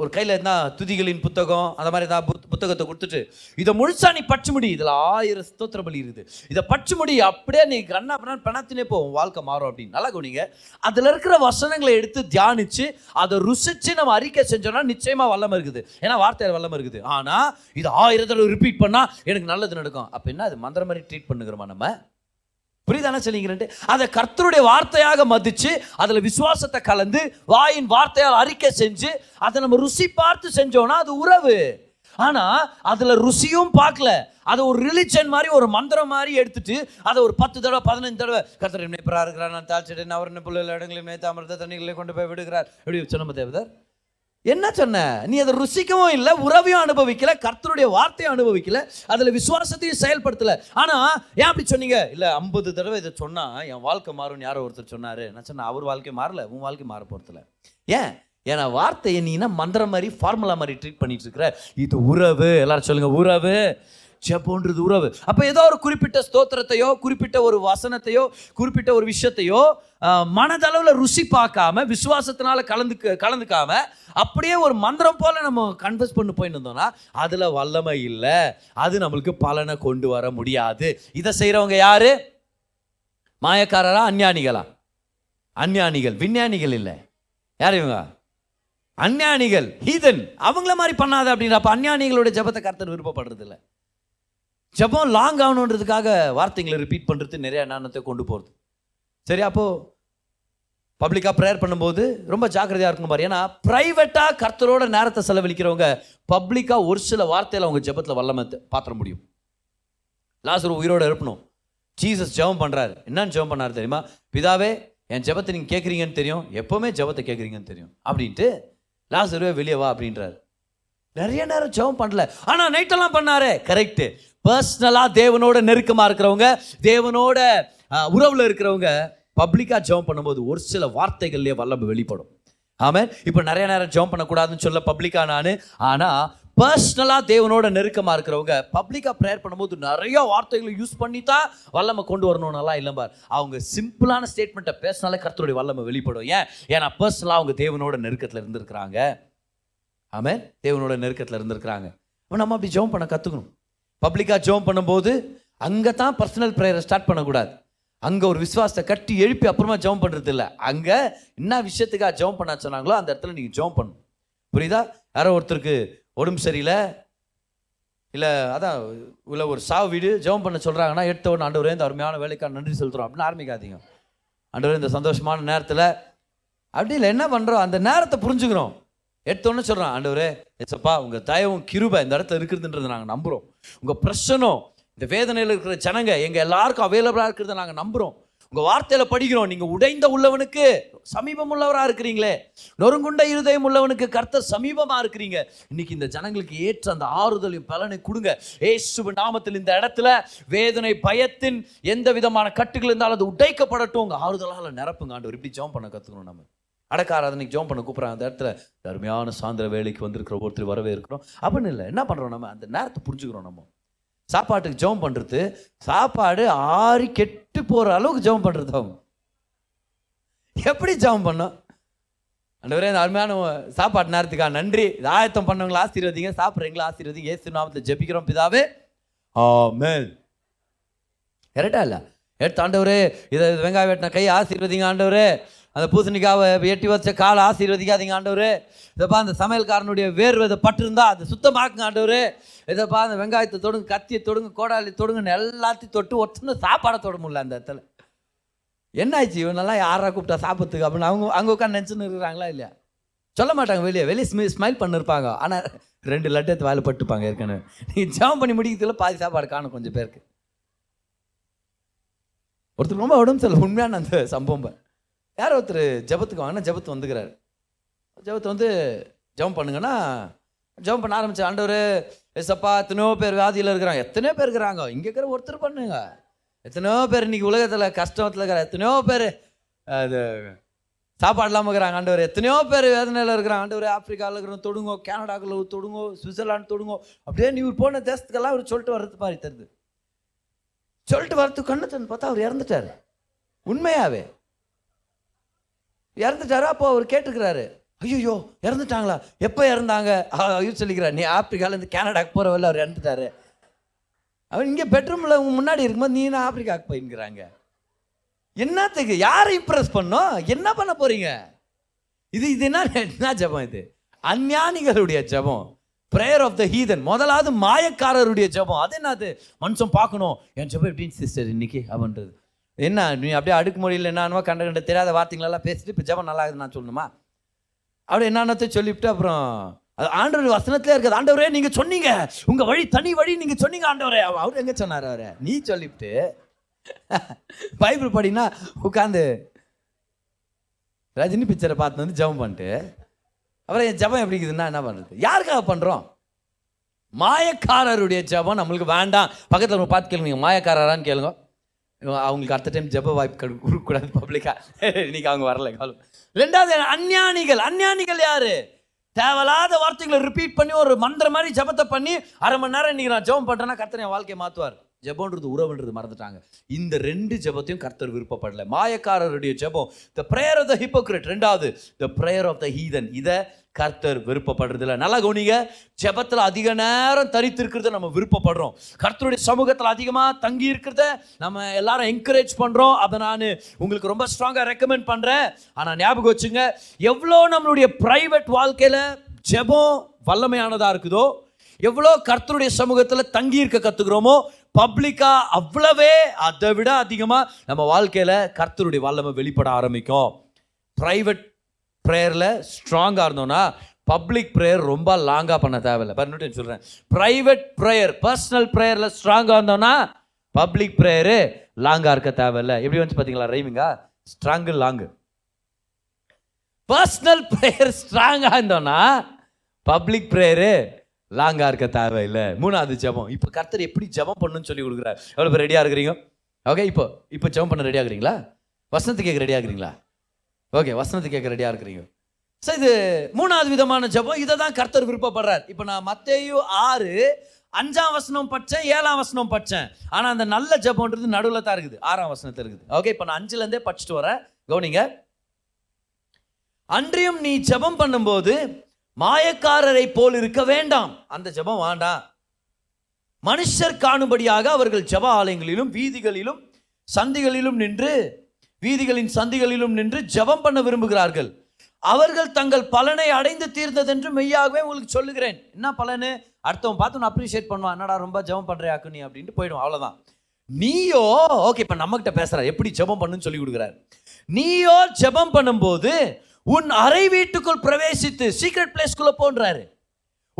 Speaker 1: ஒரு கையில் இருந்தால் துதிகளின் புத்தகம் அந்த மாதிரி ஏதாவது புத்தகத்தை கொடுத்துட்டு இதை முழுசா நீ பச்சு முடி இதில் ஆயிரம் ஸ்தோத்திர பலி இருக்குது இதை பச்சு முடி அப்படியே நீ கண்ணா அப்படின்னா பணத்தினே போவோம் வாழ்க்கை மாறும் அப்படின்னு நல்லா கவனிங்க அதில் இருக்கிற வசனங்களை எடுத்து தியானித்து அதை ருசித்து நம்ம அறிக்கை செஞ்சோம்னா நிச்சயமாக வல்லமை இருக்குது ஏன்னா வார்த்தையில் வல்லமை இருக்குது ஆனால் இது ஆயிரத்தில் ரிப்பீட் பண்ணால் எனக்கு நல்லது நடக்கும் அப்போ என்ன அது மந்திர மாதிரி ட்ரீட் பண்ணுகிறோமா நம்ம புரியுதானே சொல்லிங்கிறேன் அதை கர்த்தருடைய வார்த்தையாக மதித்து அதில் விசுவாசத்தை கலந்து வாயின் வார்த்தையால் அறிக்கை செஞ்சு அதை நம்ம ருசி பார்த்து செஞ்சோம்னா அது உறவு ஆனால் அதில் ருசியும் பார்க்கல அதை ஒரு ரிலிஜன் மாதிரி ஒரு மந்திரம் மாதிரி எடுத்துட்டு அதை ஒரு பத்து தடவை பதினஞ்சு தடவை கர்த்தர் நினைப்பராக இருக்கிறார் நான் தாழ்ச்சிட்டு அவர் என்ன பிள்ளை இடங்களில் நேற்று தண்ணிகளை கொண்டு போய் விடுகிறார் எப்படி சொன்ன தேவதர் என்ன சொன்ன நீ அதை ருசிக்கவும் இல்லை உறவையும் அனுபவிக்கல கர்த்தருடைய வார்த்தையும் அனுபவிக்கல அதில் விசுவாசத்தையும் செயல்படுத்தலை ஆனால் ஏன் அப்படி சொன்னீங்க இல்லை ஐம்பது தடவை இதை சொன்னால் என் வாழ்க்கை மாறும்னு யாரோ ஒருத்தர் சொன்னார் நான் சொன்னேன் அவர் வாழ்க்கை மாறல உன் வாழ்க்கை மாற போகிறதில்ல ஏன் ஏன்னா வார்த்தையை நீனா மந்திரம் மாதிரி ஃபார்முலா மாதிரி ட்ரீட் பண்ணிட்டு இருக்கிற இது உறவு எல்லாரும் சொல்லுங்கள் உறவு ஜபம்ன்றது உறவு அப்போ ஏதோ ஒரு குறிப்பிட்ட ஸ்தோத்திரத்தையோ குறிப்பிட்ட ஒரு வசனத்தையோ குறிப்பிட்ட ஒரு விஷயத்தையோ மனதளவில் ருசி பார்க்காம விசுவாசத்தினால கலந்து கலந்துக்காம அப்படியே ஒரு மந்திரம் போல் நம்ம கன்வெஸ்ட் பண்ணி போயின்னு இருந்தோம்னா அதில் வல்லமை இல்லை அது நம்மளுக்கு பலனை கொண்டு வர முடியாது இதை செய்கிறவங்க யார் மாயக்காரரா அஞ்ஞானிகளா அஞ்ஞானிகள் விஞ்ஞானிகள் இல்லை யார் இவங்க அஞ்ஞானிகள் ஹீதன் அவங்கள மாதிரி பண்ணாத அப்படின்னா அப்போ அஞ்ஞானிகளோட ஜபத்தை கருத்தர் விருப்பப்படுறது இல்லை ஜபம் லாங் ஆகணுன்றதுக்காக வார்த்தைங்களை ரிப்பீட் பண்ணுறது நிறைய நாணத்தை கொண்டு போகிறது சரி அப்போது பப்ளிக்காக ப்ரேயர் பண்ணும்போது ரொம்ப ஜாக்கிரதையாக இருக்கணும் பாரு ஏன்னா ப்ரைவேட்டாக கர்த்தரோட நேரத்தை செலவழிக்கிறவங்க பப்ளிக்காக ஒரு சில வார்த்தையில் அவங்க ஜபத்தில் வல்லமை பாத்திர முடியும் லாஸ்ட் ஒரு உயிரோடு இருப்பணும் ஜீசஸ் ஜபம் பண்ணுறாரு என்னன்னு ஜபம் பண்ணார் தெரியுமா பிதாவே என் ஜபத்தை நீங்கள் கேட்குறீங்கன்னு தெரியும் எப்போவுமே ஜபத்தை கேட்குறீங்கன்னு தெரியும் அப்படின்ட்டு லாஸ்ட் வெளியே வா அப்படின்றாரு நிறைய நேரம் ஜெபம் பண்ணல ஆனால் நைட்டெல்லாம் பண்ணாரு கரெக்டு பர்சனலாக தேவனோட நெருக்கமாக இருக்கிறவங்க தேவனோட உறவில் இருக்கிறவங்க பப்ளிக்காக ஜெபம் பண்ணும்போது ஒரு சில வார்த்தைகள்லேயே வல்லம்பு வெளிப்படும் ஆமாம் இப்போ நிறைய நேரம் ஜெபம் பண்ணக்கூடாதுன்னு சொல்ல பப்ளிக்காக நான் ஆனால் பர்சனலாக தேவனோட நெருக்கமாக இருக்கிறவங்க பப்ளிக்காக ப்ரேயர் பண்ணும்போது நிறைய வார்த்தைகளை யூஸ் பண்ணி தான் வல்லமை கொண்டு வரணும்னாலாம் இல்லை பார் அவங்க சிம்பிளான ஸ்டேட்மெண்ட்டை பேசினாலே கருத்துடைய வல்லமை வெளிப்படும் ஏன் ஏன்னா பர்சனலாக அவங்க தேவனோட நெருக்கத்தில் இருந்திருக்கிறாங்க ஆமாம் தேவனோட நெருக்கத்தில் இருந்திருக்கிறாங்க அப்போ நம்ம அப்படி ஜோம் பண்ண கற்றுக்கணும் பப்ளிக்காக ஜோம் பண்ணும்போது அங்கே தான் பர்சனல் ப்ரேயரை ஸ்டார்ட் பண்ணக்கூடாது அங்கே ஒரு விசுவாசத்தை கட்டி எழுப்பி அப்புறமா ஜோம் பண்ணுறது இல்லை அங்கே என்ன விஷயத்துக்காக ஜோம் பண்ண சொன்னாங்களோ அந்த இடத்துல நீங்கள் ஜோம் பண்ணும் புரியுதா யாரோ ஒருத்தருக்கு உடம்பு சரியில்லை இல்லை அதான் இல்லை ஒரு சாவு வீடு ஜெபம் பண்ண சொல்கிறாங்கன்னா எடுத்த உடனே ஆண்டவரே இந்த அருமையான வேலைக்கான நன்றி சொல்கிறோம் அப்படின்னு ஆரம்பிக்காதீங்க ஆண்டவரே இந்த சந்தோஷமான நேரத்தில் அப்படி இல்லை என்ன பண்ணுறோம் அந்த நேரத்தை புரிஞ்சுக்கிறோம் எடுத்தோன்னு சொல்கிறான் ஆண்டவரே எச்சப்பா உங்கள் தயவும் கிருபா இந்த இடத்துல இருக்கிறதுன்றதை நாங்கள் நம்புகிறோம் உங்கள் பிரச்சனும் இந்த வேதனையில் இருக்கிற ஜனங்க எங்கள் எல்லாருக்கும் அவைலபிளாக இருக்கிறத நாங்கள் நம்புகிறோம் உங்கள் வார்த்தையில் படிக்கிறோம் நீங்கள் உடைந்த உள்ளவனுக்கு சமீபம் உள்ளவராக இருக்கிறீங்களே நொறுங்குண்ட இருதயம் உள்ளவனுக்கு கர்த்த சமீபமாக இருக்கிறீங்க இன்னைக்கு இந்த ஜனங்களுக்கு ஏற்ற அந்த ஆறுதலின் பலனை கொடுங்க ஏசு நாமத்தில் இந்த இடத்துல வேதனை பயத்தின் எந்த விதமான கட்டுகள் இருந்தாலும் அது உடைக்கப்படட்டும் உங்கள் ஆறுதலால் நிரப்புங்க ஆண்டு இப்படி ஜெபம் பண்ண கற்றுக்கணும் நம்ம அடக்காராதனைக்கு ஜோம் பண்ண கூப்பிட்றாங்க அந்த இடத்துல அருமையான சாயந்தர வேலைக்கு வந்திருக்கிற ஒருத்தர் வரவே இருக்கிறோம் அப்படின்னு இல்லை என்ன பண்ணுறோம் நம்ம அந்த நேரத்தை புரிஞ்சுக்கிறோம் நம்ம சாப்பாட்டுக்கு ஜோம் பண்ணுறது சாப்பாடு ஆறி கெட்டு போகிற அளவுக்கு ஜோம் பண்ணுறது அவங்க எப்படி ஜோம் பண்ணோம் அண்டவரே இந்த அருமையான சாப்பாடு நேரத்துக்கா நன்றி ஆயத்தம் பண்ணவங்களை ஆசீர்வதிங்க சாப்பிட்றீங்களா ஆசீர்வதிங்க ஏசு நாமத்தில் ஜெபிக்கிறோம் பிதாவே ஆமேல் கரெக்டா இல்லை எடுத்து ஆண்டவரே இதை வெங்காயம் வெட்டின கை ஆசீர்வதிங்க ஆண்டவரே அந்த பூசணிக்காவை எட்டி வச்ச காலை ஆசீர்வதிக்காதீங்க ஆண்டவர் இதைப்பா அந்த சமையல்காரனுடைய வேர்வை இதை பட்டிருந்தா அதை சுத்தமாக்குங்க ஆண்டவர் இதைப்பா அந்த வெங்காயத்தை தொடுங்க கத்தியை தொடுங்க கோடாலி தொடுங்கன்னு எல்லாத்தையும் தொட்டு ஒற்றுன்னு சாப்பாடை தொட முடியல அந்த இடத்துல என்ன ஆச்சு இவனெல்லாம் யாராக கூப்பிட்டா சாப்பிட்றதுக்கு அப்படின்னு அவங்க அங்கே உட்காந்து நினச்சின்னு இருக்கிறாங்களா இல்லையா சொல்ல மாட்டாங்க வெளியே வெளியே ஸ்மி ஸ்மைல் பண்ணிருப்பாங்க ஆனால் ரெண்டு லட்டத்து வாயில் பட்டுப்பாங்க ஏற்கனவே நீங்கள் ஜெபம் பண்ணி முடிக்கிறதுல பாதி சாப்பாடு காணும் கொஞ்சம் பேருக்கு ஒருத்தர் ரொம்ப உடம்பு சரியில்லை உண்மையான அந்த சம்பவம் யார் ஒருத்தர் ஜபத்துக்கு வாங்கினா ஜபத்து வந்துக்கிறார் ஜபத்து வந்து ஜம் பண்ணுங்கன்னா ஜம் பண்ண ஆரம்பிச்சு ஆண்டவர் எசப்பா எத்தனையோ பேர் வியாதியில் இருக்கிறாங்க எத்தனையோ பேர் இருக்கிறாங்க இங்கே இருக்கிற ஒருத்தர் பண்ணுங்க எத்தனையோ பேர் இன்றைக்கி உலகத்தில் கஷ்டத்தில் இருக்கிற எத்தனையோ பேர் அது சாப்பாடு இல்லாமல் இருக்கிறாங்க ஆண்டவர் எத்தனையோ பேர் வேதனையில் இருக்கிறாங்க ஆண்டவர் ஆப்பிரிக்காவில் இருக்கிற தொடுங்கோ கனடாக்கில் தொடுங்கோ சுவிட்சர்லாந்து தொடுங்கோ அப்படியே நீ போன தேசத்துக்கெல்லாம் அவர் சொல்லிட்டு வர்றது மாதிரி தருது சொல்லிட்டு வரது கண்ணு தன் பார்த்தா அவர் இறந்துட்டார் உண்மையாவே இறந்துட்டாரா அப்போ அவர் கேட்டுக்கிறாரு ஐயோ இறந்துட்டாங்களா எப்போ இறந்தாங்க ஐயோ சொல்லிக்கிறார் நீ ஆப்பிரிக்காவிலேருந்து கேனடாக்கு போகிறவல்ல அவர் இறந்துட்டாரு அவர் இங்கே பெட்ரூமில் உங்கள் முன்னாடி இருக்கும்போது நீ நான் ஆப்பிரிக்காவுக்கு போயிருக்கிறாங்க என்னத்துக்கு யாரை இம்ப்ரெஸ் பண்ணோம் என்ன பண்ண போகிறீங்க இது இது என்ன என்ன ஜபம் இது அஞ்ஞானிகளுடைய ஜபம் ப்ரேயர் ஆஃப் த ஹீதன் முதலாவது மாயக்காரருடைய ஜபம் அது என்னது மனுஷன் பார்க்கணும் என் ஜபம் எப்படின்னு சிஸ்டர் இன்னைக்கு அப்படின்றது என்ன நீ அப்படியே அடுக்கு மொழியில் என்னென்னவோ கண்ட கண்ட தெரியாத வார்த்தைங்களெல்லாம் பேசிட்டு இப்போ ஜபம் நல்லா நான் சொல்லணுமா அப்படி என்னென்னத்தை சொல்லிவிட்டு அப்புறம் அது ஆண்டவர் வசனத்திலே இருக்குது ஆண்டவரே நீங்கள் சொன்னீங்க உங்கள் வழி தனி வழி நீங்கள் சொன்னீங்க ஆண்டவரே அவர் எங்கே சொன்னார் அவரை நீ சொல்லிவிட்டு பைபிள் படினா உட்காந்து ரஜினி பிக்சரை பார்த்து வந்து ஜபம் பண்ணிட்டு அப்புறம் என் ஜபம் எப்படி இருக்குதுன்னா என்ன பண்ணுறது யாருக்காக பண்ணுறோம் மாயக்காரருடைய ஜபம் நம்மளுக்கு வேண்டாம் பக்கத்தில் பார்த்து கேளுங்க நீங்கள் மாயக்காரரான்னு கேளுங்க அவங்களுக்கு அடுத்த டைம் ஜப வாய்ப்பு கொடுக்கக்கூடாது பப்ளிக்காக இன்னைக்கு அவங்க வரல காலம் ரெண்டாவது அஞ்ஞானிகள் அஞ்ஞானிகள் யாரு தேவையில்லாத வார்த்தைகளை ரிப்பீட் பண்ணி ஒரு மந்திர மாதிரி ஜபத்தை பண்ணி அரை மணி நேரம் இன்றைக்கி நான் ஜபம் பண்ணுறேன்னா கர்த்தர் என் வாழ்க்கையை மாற்றுவார் ஜபன்றது உறவுன்றது மறந்துட்டாங்க இந்த ரெண்டு ஜபத்தையும் கர்த்தர் விருப்பப்படல மாயக்காரருடைய ஜபம் the prayer of the hypocrite ரெண்டாவது the prayer of the heathen இதை கர்த்தர் விருப்பப்படுறது இல்லை நல்லா கவனிங்க ஜெபத்தில் அதிக நேரம் தரித்திருக்கிறத நம்ம விருப்பப்படுறோம் கர்த்தருடைய சமூகத்தில் அதிகமாக தங்கி இருக்கிறத நம்ம எல்லாரும் என்கரேஜ் பண்ணுறோம் அதை நான் உங்களுக்கு ரொம்ப ஸ்ட்ராங்காக ரெக்கமெண்ட் பண்ணுறேன் ஆனால் ஞாபகம் வச்சுங்க எவ்வளோ நம்மளுடைய ப்ரைவேட் வாழ்க்கையில் ஜெபம் வல்லமையானதாக இருக்குதோ எவ்வளோ கர்த்தருடைய சமூகத்தில் தங்கி இருக்க கற்றுக்குறோமோ பப்ளிக்காக அவ்வளவே அதை விட அதிகமாக நம்ம வாழ்க்கையில் கர்த்தருடைய வல்லமை வெளிப்பட ஆரம்பிக்கும் ப்ரைவேட் ப்ரேயரில் ஸ்ட்ராங்காக இருந்தோன்னா பப்ளிக் ப்ரேயர் ரொம்ப லாங்காக பண்ண தேவையில்லை பண்ணிட்டு சொல்கிறேன் ப்ரைவேட் ப்ரேயர் பர்சனல் ப்ரேயரில் ஸ்ட்ராங்காக இருந்தோன்னா பப்ளிக் ப்ரேயரு லாங்காக இருக்க தேவையில்லை எப்படி வந்து பார்த்தீங்களா ரைமிங்கா ஸ்ட்ராங்கு லாங்கு பர்சனல் ப்ரேயர் ஸ்ட்ராங்காக இருந்தோன்னா பப்ளிக் ப்ரேயரு லாங்காக இருக்க தேவையில்லை மூணாவது ஜபம் இப்போ கர்த்தர் எப்படி ஜபம் பண்ணுன்னு சொல்லி கொடுக்குறாரு எவ்வளோ பேர் ரெடியாக இருக்கிறீங்க ஓகே இப்போ இப்போ ஜபம் பண்ண ரெடியாக இருக்கிறீங்களா வசனத்துக்கு கேட்க ரெடியாக இருக்கிறீங்களா ஓகே வசனத்தை கேட்க ரெடியாக இருக்கிறீங்க சார் இது மூணாவது விதமான ஜபம் இதை தான் கர்த்தர் விருப்பப்படுறார் இப்போ நான் மத்தையோ ஆறு அஞ்சாம் வசனம் பட்சேன் ஏழாம் வசனம் பட்சேன் ஆனால் அந்த நல்ல ஜபம்ன்றது நடுவில் தான் இருக்குது ஆறாம் வசனத்தில் இருக்குது ஓகே இப்போ நான் அஞ்சுலேருந்தே படிச்சுட்டு வரேன் கவுனிங்க அன்றியும் நீ ஜபம் பண்ணும்போது மாயக்காரரை போல் இருக்க வேண்டாம் அந்த ஜபம் வேண்டாம் மனுஷர் காணும்படியாக அவர்கள் ஜப ஆலயங்களிலும் வீதிகளிலும் சந்திகளிலும் நின்று வீதிகளின் சந்திகளிலும் நின்று ஜெபம் பண்ண விரும்புகிறார்கள் அவர்கள் தங்கள் பலனை அடைந்து தீர்ந்ததென்று மெய்யாகவே உங்களுக்கு சொல்லுகிறேன் என்ன பலனு அடுத்தவன் பார்த்து நான் அப்ரிஷியேட் பண்ணுவான் என்னடா ரொம்ப ஜெபம் பண்ணுறியாக்கு நீ அப்படின்ட்டு போயிடும் அவ்வளோதான் நீயோ ஓகே இப்போ நம்மகிட்ட பேசுகிறார் எப்படி ஜெபம் பண்ணுன்னு சொல்லி கொடுக்குறாரு நீயோ ஜெபம் பண்ணும்போது உன் அறை வீட்டுக்குள் பிரவேசித்து சீக்ரெட் பிளேஸ்க்குள்ளே போன்றாரு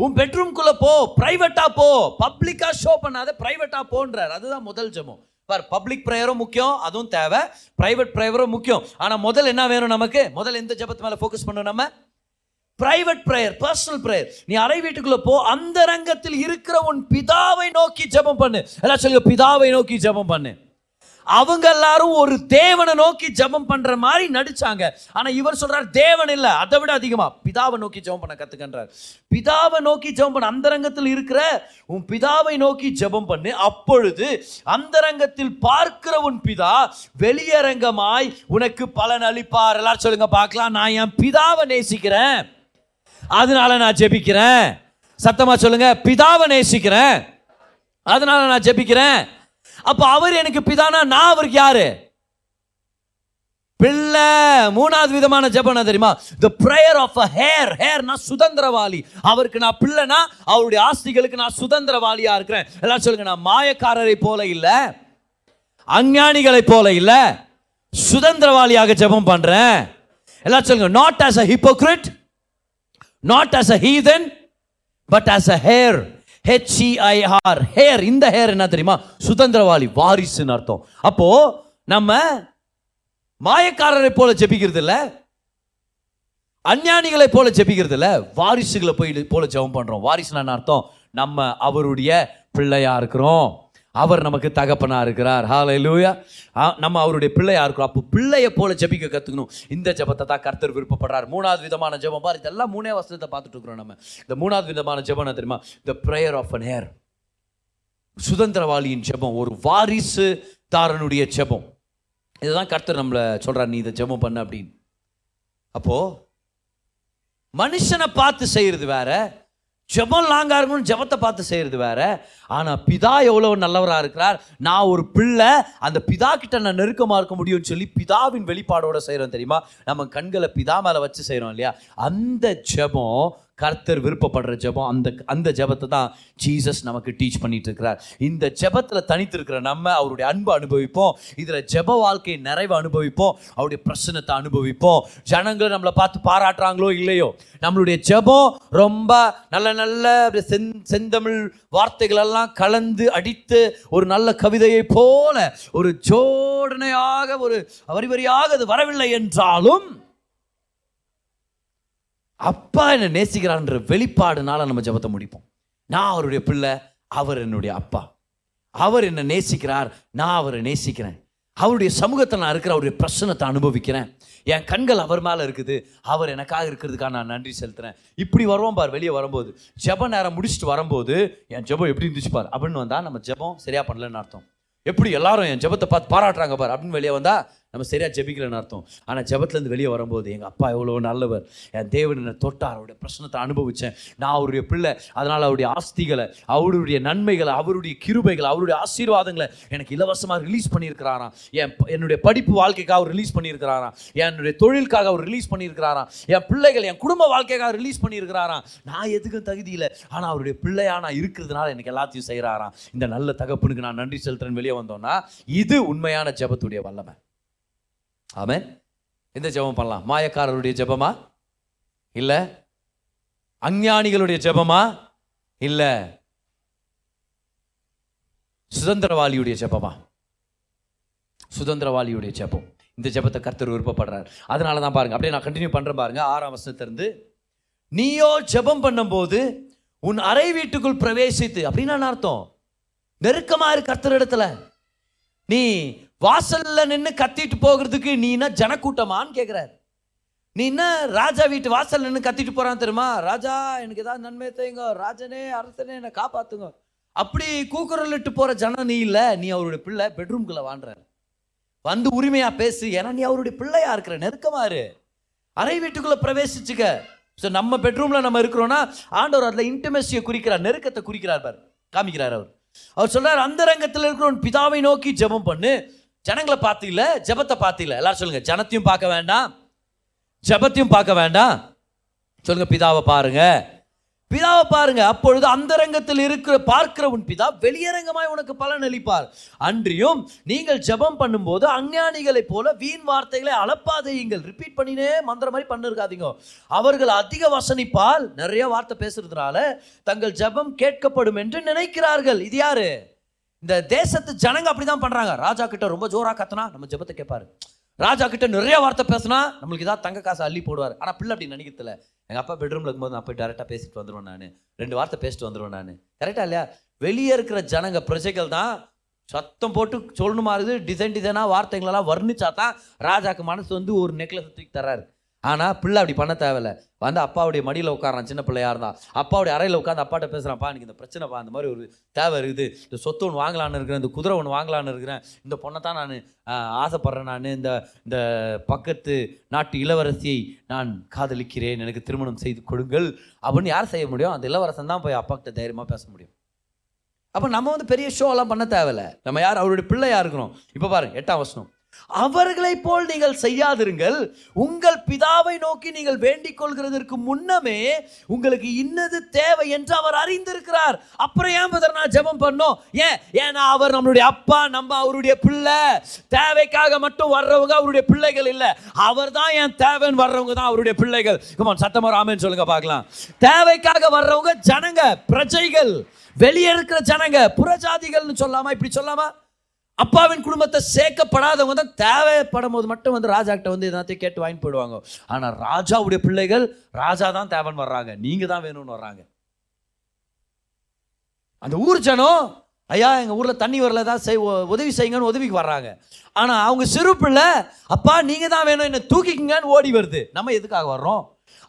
Speaker 1: உன் பெட்ரூம்குள்ளே போ ப்ரைவேட்டாக போ பப்ளிக்காக ஷோ பண்ணாத ப்ரைவேட்டாக போன்றார் அதுதான் முதல் ஜெபம் பார் பப்ளிக் ப்ரேயரும் முக்கியம் அதுவும் தேவை ப்ரைவேட் ப்ரேயரும் முக்கியம் ஆனால் முதல் என்ன வேணும் நமக்கு முதல் எந்த ஜபத்து மேலே ஃபோக்கஸ் பண்ணணும் நம்ம பிரைவேட் ப்ரேயர் பர்சனல் ப்ரேயர் நீ அறை வீட்டுக்குள்ள போ அந்த ரங்கத்தில் இருக்கிற உன் பிதாவை நோக்கி ஜபம் பண்ணு எல்லாம் சொல்லுங்க பிதாவை நோக்கி ஜபம் பண்ணு அவங்க எல்லாரும் ஒரு தேவனை நோக்கி ஜபம் பண்ற மாதிரி நடிச்சாங்க ஆனா இவர் சொல்றார் தேவன் இல்ல அதை விட அதிகமா பிதாவை நோக்கி ஜபம் பண்ண கத்துக்கன்றார் பிதாவை நோக்கி ஜபம் பண்ண அந்தரங்கத்தில் இருக்கிற உன் பிதாவை நோக்கி ஜபம் பண்ணு அப்பொழுது அந்தரங்கத்தில் பார்க்கிற உன் பிதா வெளியரங்கமாய் உனக்கு பலன் அளிப்பார் எல்லாரும் சொல்லுங்க பார்க்கலாம் நான் என் பிதாவை நேசிக்கிறேன் அதனால நான் ஜெபிக்கிறேன் சத்தமா சொல்லுங்க பிதாவை நேசிக்கிறேன் அதனால நான் ஜெபிக்கிறேன் அப்போ அவர் எனக்கு பிதானா நான் அவருக்கு யாரு பிள்ளை மூணாவது விதமான ஜபம் தெரியுமா the prayer of a heir ஹேர்னா சுதந்திரவாளி அவருக்கு நான் பிள்ளைனா அவருடைய ஆஸ்திகளுக்கு நான் சுதந்திரவாளியா இருக்கிறேன் எல்லாம் சொல்லுங்க நான் மாயக்காரரை போல இல்லை அஞ்ஞானிகளை போல இல்லை சுதந்திரவாளியாக ஜபம் பண்றேன் எல்லாம் சொல்லுங்க not as a hypocrite not as a heathen but as a heir H E I R heir e இந்த ஹேர் என்ன தெரியுமா சுதந்திரவாளி வாரிசுன்னு அர்த்தம் அப்போ நம்ம மாயக்காரரை போல ஜெபிக்கிறது இல்லை அஞ்ஞானிகளை போல ஜெபிக்கிறது இல்லை வாரிசுகளை போய் போல ஜெபம் பண்ணுறோம் வாரிசுனா அர்த்தம் நம்ம அவருடைய பிள்ளையா இருக்கிறோம் அவர் நமக்கு தகப்பனாக இருக்கிறார் ஹாலை லூயா நம்ம அவருடைய பிள்ளையாக இருக்கிறோம் அப்போ பிள்ளையை போல ஜபிக்க கற்றுக்கணும் இந்த ஜபத்தை தான் கர்த்தர் விருப்பப்படுறார் மூணாவது விதமான ஜபம் பார் இதெல்லாம் மூணே வசதத்தை பார்த்துட்டு இருக்கிறோம் நம்ம இந்த மூணாவது விதமான ஜபம் தெரியுமா the prayer of an heir சுதந்திரவாளியின் ஜபம் ஒரு வாரிசு தாரனுடைய ஜபம் இதுதான் கர்த்தர் நம்மளை சொல்கிறார் நீ இதை ஜபம் பண்ண அப்படின்னு அப்போது மனுஷனை பார்த்து செய்கிறது வேற ஜெபம் லாங்காக இருக்கணும் ஜெபத்தை பார்த்து செய்கிறது வேற ஆனால் பிதா எவ்வளோ நல்லவராக இருக்கிறார் நான் ஒரு பிள்ளை அந்த பிதா கிட்ட நான் நெருக்கமாக இருக்க முடியும்னு சொல்லி பிதாவின் வெளிப்பாடோடு செய்கிறோம் தெரியுமா நம்ம கண்களை பிதா மேலே வச்சு செய்கிறோம் இல்லையா அந்த ஜெபம் கர்த்தர் விருப்பப்படுற ஜபம் அந்த அந்த ஜபத்தை தான் ஜீசஸ் நமக்கு டீச் பண்ணிட்டு இருக்கிறார் இந்த ஜபத்தில் தனித்திருக்கிற நம்ம அவருடைய அன்பு அனுபவிப்போம் இதில் ஜப வாழ்க்கையை நிறைவு அனுபவிப்போம் அவருடைய பிரச்சனத்தை அனுபவிப்போம் ஜனங்கள் நம்மளை பார்த்து பாராட்டுறாங்களோ இல்லையோ நம்மளுடைய ஜபம் ரொம்ப நல்ல நல்ல செந் செந்தமிழ் வார்த்தைகளெல்லாம் கலந்து அடித்து ஒரு நல்ல கவிதையை போல ஒரு ஜோடனையாக ஒரு வரி வரியாக அது வரவில்லை என்றாலும் அப்பா என்னை நேசிக்கிறான்ற வெளிப்பாடுனால நம்ம ஜபத்தை முடிப்போம் நான் அவருடைய பிள்ளை அவர் என்னுடைய அப்பா அவர் என்னை நேசிக்கிறார் நான் அவரை நேசிக்கிறேன் அவருடைய சமூகத்தில் நான் இருக்கிற அவருடைய பிரச்சனத்தை அனுபவிக்கிறேன் என் கண்கள் அவர் மேலே இருக்குது அவர் எனக்காக இருக்கிறதுக்காக நான் நன்றி செலுத்துகிறேன் இப்படி வருவோம் பார் வெளியே வரும்போது ஜப நேரம் முடிச்சுட்டு வரும்போது என் ஜபம் எப்படி இருந்துச்சு பார் அப்படின்னு வந்தால் நம்ம ஜபம் சரியாக பண்ணலன்னு அர்த்தம் எப்படி எல்லாரும் என் ஜபத்தை பார்த்து பாராட்டுறாங்க பார் அப்படின்னு வெளியே வந்தால் நம்ம சரியாக ஜெபிக்கலன்னு அர்த்தம் ஆனால் ஜபத்துலேருந்து வெளியே வரும்போது எங்கள் அப்பா எவ்வளோ நல்லவர் என் தேவன் என்னை தொட்டார் அவருடைய பிரச்சனத்தை அனுபவித்தேன் நான் அவருடைய பிள்ளை அதனால் அவருடைய ஆஸ்திகளை அவருடைய நன்மைகளை அவருடைய கிருபைகளை அவருடைய ஆசீர்வாதங்களை எனக்கு இலவசமாக ரிலீஸ் பண்ணியிருக்கிறாராம் என் என்னுடைய படிப்பு வாழ்க்கைக்காக அவர் ரிலீஸ் பண்ணியிருக்கிறாராம் என்னுடைய தொழிலுக்காக அவர் ரிலீஸ் பண்ணியிருக்கிறாராம் என் பிள்ளைகள் என் குடும்ப வாழ்க்கைக்காக ரிலீஸ் பண்ணியிருக்கிறாராம் நான் எதுக்கும் தகுதியில் ஆனால் அவருடைய பிள்ளையாக நான் இருக்கிறதுனால எனக்கு எல்லாத்தையும் செய்கிறாராம் இந்த நல்ல தகப்பனுக்கு நான் நன்றி செலுத்துறேன் வெளியே வந்தோம்னா இது உண்மையான ஜபத்துடைய வல்லமை ஆமேன் எந்த ஜெபம் பண்ணலாம் மாயக்காரருடைய ஜெபமா இல்லை அஞ்ஞானிகளுடைய ஜெபமா இல்லை சுதந்திரவாளியுடைய ஜெபமா சுதந்திரவாளியுடைய ஜெபம் இந்த ஜெபத்தை கர்த்தர் விருப்பப்படுறார் அதனால தான் பாருங்க அப்படியே நான் கண்டினியூ பண்ணுறேன் பாருங்கள் ஆறாம் வருஷத்துலேருந்து நீயோ ஜெபம் பண்ணும்போது உன் அறை வீட்டுக்குள் பிரவேசித்து அப்படின்னு அர்த்தம் நெருக்கமாக இருக்கு கர்த்தர் இடத்துல நீ வாசல்ல நின்று கத்திட்டு போகிறதுக்கு நீ என்ன ஜனக்கூட்டமான்னு கேட்குறாரு நீ என்ன ராஜா வீட்டு வாசல் நின்று கத்திட்டு போறான்னு தெரியுமா ராஜா எனக்கு ஏதாவது நன்மை தேங்க ராஜனே அரசனே என்னை காப்பாற்றுங்க அப்படி இட்டு போகிற ஜனம் நீ இல்லை நீ அவருடைய பிள்ளை பெட்ரூம்குள்ளே வாழ்ற வந்து உரிமையாக பேசு ஏன்னா நீ அவருடைய பிள்ளையா இருக்கிற நெருக்கமாரு அறை வீட்டுக்குள்ளே பிரவேசிச்சுக்க ஸோ நம்ம பெட்ரூமில் நம்ம இருக்கிறோன்னா ஆண்டவர் அதில் இன்டிமேசியை குறிக்கிறார் நெருக்கத்தை குறிக்கிறார் பார் காமிக்கிறார் அவர் அவர் சொல்கிறார் அந்த ரங்கத்தில் இருக்கிறவன் பிதாவை நோக்கி ஜெபம் பண்ணு ஜனங்களை பார்த்து இல்லை ஜபத்தை பார்த்து இல்லை எல்லாரும் சொல்லுங்கள் ஜனத்தையும் பார்க்க வேண்டாம் ஜபத்தையும் பார்க்க வேண்டாம் சொல்லுங்கள் பிதாவை பாருங்கள் பிதாவை பாருங்க அப்பொழுது அந்தரங்கத்தில் இருக்கிற பார்க்கிற உன் பிதா வெளியரங்கமாய் உனக்கு பலன் அளிப்பார் அன்றியும் நீங்கள் ஜபம் பண்ணும்போது அஞ்ஞானிகளைப் போல வீண் வார்த்தைகளை அளப்பாதையுங்கள் ரிப்பீட் பண்ணினே மந்திர மாதிரி பண்ணிருக்காதீங்க அவர்கள் அதிக வசனிப்பால் நிறைய வார்த்தை பேசுறதுனால தங்கள் ஜபம் கேட்கப்படும் என்று நினைக்கிறார்கள் இது யாரு இந்த தேசத்து ஜனங்க அப்படிதான் பண்றாங்க ராஜா கிட்ட ரொம்ப ஜோரா கத்தனா நம்ம ஜபத்தை கேட்பாரு ராஜா கிட்ட நிறைய வார்த்தை பேசினா நம்மளுக்கு ஏதாவது தங்க காசு அள்ளி போடுவார் ஆனால் பிள்ளை அப்படி நினைக்கிறதில்ல எங்கள் அப்பா பெட்ரூமில் இருக்கும்போது நான் போய் டேரெக்டாக பேசிட்டு வந்துடுவேன் நான் ரெண்டு வார்த்தை பேசிட்டு வந்துடுவேன் நான் கரெக்டாக இல்லையா வெளியே இருக்கிற ஜனங்க பிரஜைகள் தான் சத்தம் போட்டு சொல்லணுமா இருக்குது டிசைன் டிசைனாக வார்த்தைகளெல்லாம் வர்ணிச்சா தான் ராஜாக்கு மனசு வந்து ஒரு நெக்லஸ் தூக்கி தர்றாரு ஆனால் பிள்ளை அப்படி பண்ண தேவையில்ல வந்து அப்பாவுடைய மடியில் உட்காரான் சின்ன பிள்ளையாக இருந்தான் அப்பாவுடைய அறையில் உட்காந்து அப்பாட்ட பேசுகிறான்ப்பா எனக்கு இந்த பிரச்சனைப்பா அந்த மாதிரி ஒரு தேவை இருக்குது இந்த சொத்து ஒன்று வாங்கலான்னு இருக்கிறேன் இந்த குதிரை ஒன்று வாங்கலான்னு இருக்கிறேன் இந்த பொண்ணை தான் நான் ஆசைப்பட்றேன் நான் இந்த இந்த பக்கத்து நாட்டு இளவரசியை நான் காதலிக்கிறேன் எனக்கு திருமணம் செய்து கொடுங்கள் அப்படின்னு யார் செய்ய முடியும் அந்த இளவரசன் தான் போய் கிட்ட தைரியமாக பேச முடியும் அப்போ நம்ம வந்து பெரிய ஷோலாம் பண்ண தேவையில்லை நம்ம யார் அவருடைய பிள்ளையாக இருக்கிறோம் இப்போ பாருங்கள் எட்டாம் வருஷம் அவர்களைப் போல் நீங்கள் செய்யாதிருங்கள் உங்கள் பிதாவை நோக்கி நீங்கள் வேண்டிக் கொள்கிறதற்கு முன்னமே உங்களுக்கு இன்னது தேவை என்று அவர் அறிந்திருக்கிறார் அப்புறம் ஏன் பதர் நான் ஜெபம் பண்ணோம் ஏன் ஏன்னா அவர் நம்மளுடைய அப்பா நம்ம அவருடைய பிள்ளை தேவைக்காக மட்டும் வர்றவங்க அவருடைய பிள்ளைகள் இல்லை அவர் தான் என் தேவைன்னு வர்றவங்க தான் அவருடைய பிள்ளைகள் கமான் சத்தமாக ராமன் சொல்லுங்க பார்க்கலாம் தேவைக்காக வர்றவங்க ஜனங்க பிரஜைகள் வெளியே இருக்கிற ஜனங்க புறஜாதிகள்னு சொல்லாமா இப்படி சொல்லாமா அப்பாவின் குடும்பத்தை சேர்க்கப்படாதவங்க தான் தேவைப்படும் போது மட்டும் வந்து ராஜாக்கிட்ட வந்து எல்லாத்தையும் கேட்டு வாங்கி போயிடுவாங்க ஆனால் ராஜாவுடைய பிள்ளைகள் ராஜா தான் தேவைன்னு வர்றாங்க நீங்கள் தான் வேணும்னு வர்றாங்க அந்த ஊர் ஜனம் ஐயா எங்கள் ஊரில் தண்ணி வரல தான் செய் உதவி செய்யுங்கன்னு உதவிக்கு வர்றாங்க ஆனால் அவங்க சிறு பிள்ளை அப்பா நீங்கள் தான் வேணும் என்ன தூக்கிக்குங்கன்னு ஓடி வருது நம்ம எதுக்காக வர்றோம்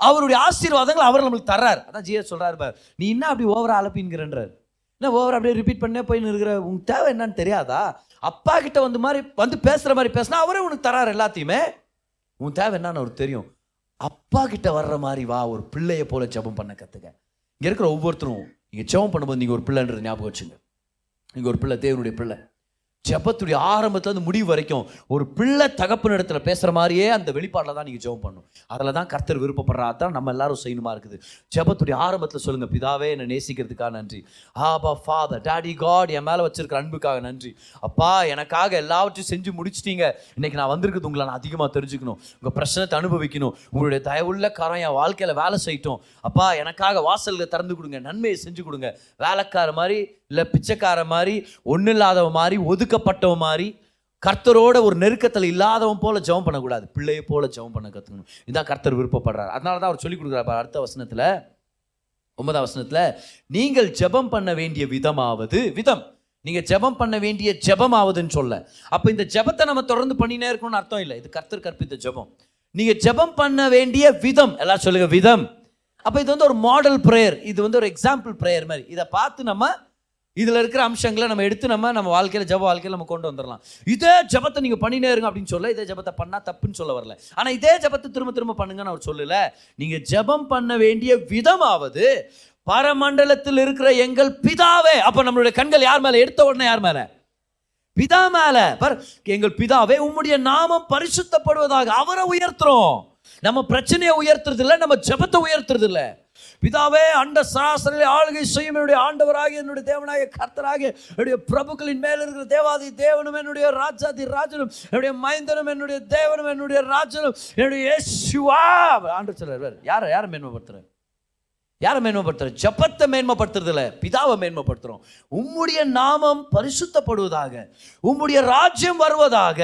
Speaker 1: அவருடைய ஆசீர்வாதங்கள் அவர் நம்மளுக்கு தர்றார் அதான் ஜிஎஸ் சொல்கிறாரு பார் நீ என்ன அப்படி ஓவரா அலப்பின்கிறன்றார் என்ன ஓவர் அப்படியே ரிப்பீட் பண்ணே போயின்னு இருக்கிற உங்க தேவை என்னன்னு தெரியாதா அப்பா கிட்ட வந்து மாதிரி வந்து பேசுகிற மாதிரி பேசினா அவரே உனக்கு தராரு எல்லாத்தையுமே உன் தேவை என்னன்னு அவருக்கு தெரியும் அப்பா கிட்ட வர்ற மாதிரி வா ஒரு பிள்ளையை போல ஜபம் பண்ண கற்றுக்க இங்கே இருக்கிற ஒவ்வொருத்தரும் நீங்கள் ஜெபம் பண்ணும்போது நீங்கள் ஒரு பிள்ளைன்றது ஞாபகம் வச்சுங்க நீங்கள் ஒரு பிள்ளை தேவனுடைய பிள்ளை ஜபத்துடைய ஆரம்பத்துலேருந்து முடிவு வரைக்கும் ஒரு பிள்ளை தகப்பு இடத்துல பேசுகிற மாதிரியே அந்த வெளிப்பாடில் தான் நீங்கள் ஜெபம் பண்ணும் அதில் தான் கர்த்தர் விருப்பப்படுறா தான் நம்ம எல்லாரும் செய்யணுமா இருக்குது ஜபத்துடைய ஆரம்பத்தில் சொல்லுங்கள் பிதாவே என்னை நேசிக்கிறதுக்காக நன்றி ஆபா ஃபாதர் டாடி காட் என் மேலே வச்சிருக்கிற அன்புக்காக நன்றி அப்பா எனக்காக எல்லாவற்றையும் செஞ்சு முடிச்சிட்டீங்க இன்றைக்கி நான் வந்திருக்குது உங்களை நான் அதிகமாக தெரிஞ்சுக்கணும் உங்கள் பிரச்சனத்தை அனுபவிக்கணும் உங்களுடைய தயவுள்ள காரம் என் வாழ்க்கையில் வேலை செய்யட்டும் அப்பா எனக்காக வாசல்களை திறந்து கொடுங்க நன்மையை செஞ்சு கொடுங்க வேலைக்கார மாதிரி இல்லை பிச்சைக்கார மாதிரி ஒன்றும் இல்லாதவ மாதிரி ஒதுக்கப்பட்டவ மாதிரி கர்த்தரோட ஒரு நெருக்கத்தில் இல்லாதவன் போல ஜெபம் பண்ணக்கூடாது பிள்ளையை போல ஜெபம் பண்ண கற்றுக்கணும் இதுதான் கர்த்தர் விருப்பப்படுறார் அதனால தான் அவர் சொல்லிக் கொடுக்குறாரு அடுத்த வசனத்தில் ஒன்பதாம் வசனத்தில் நீங்கள் ஜெபம் பண்ண வேண்டிய விதமாவது விதம் நீங்கள் ஜெபம் பண்ண வேண்டிய ஜெபமாவதுன்னு சொல்ல அப்போ இந்த ஜெபத்தை நம்ம தொடர்ந்து பண்ணினே இருக்கணும்னு அர்த்தம் இல்லை இது கர்த்தர் கற்பித்த ஜெபம் நீங்கள் ஜெபம் பண்ண வேண்டிய விதம் எல்லாம் சொல்லுங்கள் விதம் அப்போ இது வந்து ஒரு மாடல் ப்ரேயர் இது வந்து ஒரு எக்ஸாம்பிள் ப்ரேயர் மாதிரி இதை பார்த்து நம்ம இதில் இருக்கிற அம்சங்களை நம்ம எடுத்து நம்ம நம்ம வாழ்க்கையில் ஜப வாழ்க்கையில் நம்ம கொண்டு வந்துடலாம் இதே ஜபத்தை நீங்கள் பண்ணினே இருங்க அப்படின்னு சொல்ல இதே ஜபத்தை பண்ணால் தப்புன்னு சொல்ல வரல ஆனால் இதே ஜபத்தை திரும்ப திரும்ப பண்ணுங்கன்னு அவர் சொல்லலை நீங்கள் ஜபம் பண்ண வேண்டிய விதமாவது பரமண்டலத்தில் இருக்கிற எங்கள் பிதாவே அப்போ நம்மளுடைய கண்கள் யார் மேலே எடுத்த உடனே யார் மேலே பிதா மேலே பர் எங்கள் பிதாவே உம்முடைய நாமம் பரிசுத்தப்படுவதாக அவரை உயர்த்துறோம் நம்ம பிரச்சனையை உயர்த்துறது இல்லை நம்ம ஜபத்தை உயர்த்துறது இல்லை பிதாவே அண்ட சராசரில் ஆளுகை செய்யும் என்னுடைய ஆண்டவராகி என்னுடைய தேவனாகிய கர்த்தராகி என்னுடைய பிரபுக்களின் மேல் இருக்கிற தேவாதி தேவனும் என்னுடைய ராஜாதி ராஜனும் என்னுடைய மைந்தனும் என்னுடைய தேவனும் என்னுடைய ராஜனும் என்னுடைய சிவா ஆண்டு சொல்லுவார் யார் யாரை மேன்மைப்படுத்துகிறேன் யாரை மேன்மைப்படுத்துறோம் ஜபத்தை மேன்மைப்படுத்துறதில்ல பிதாவை மேன்மைப்படுத்துறோம் உம்முடைய நாமம் பரிசுத்தப்படுவதாக உம்முடைய ராஜ்யம் வருவதாக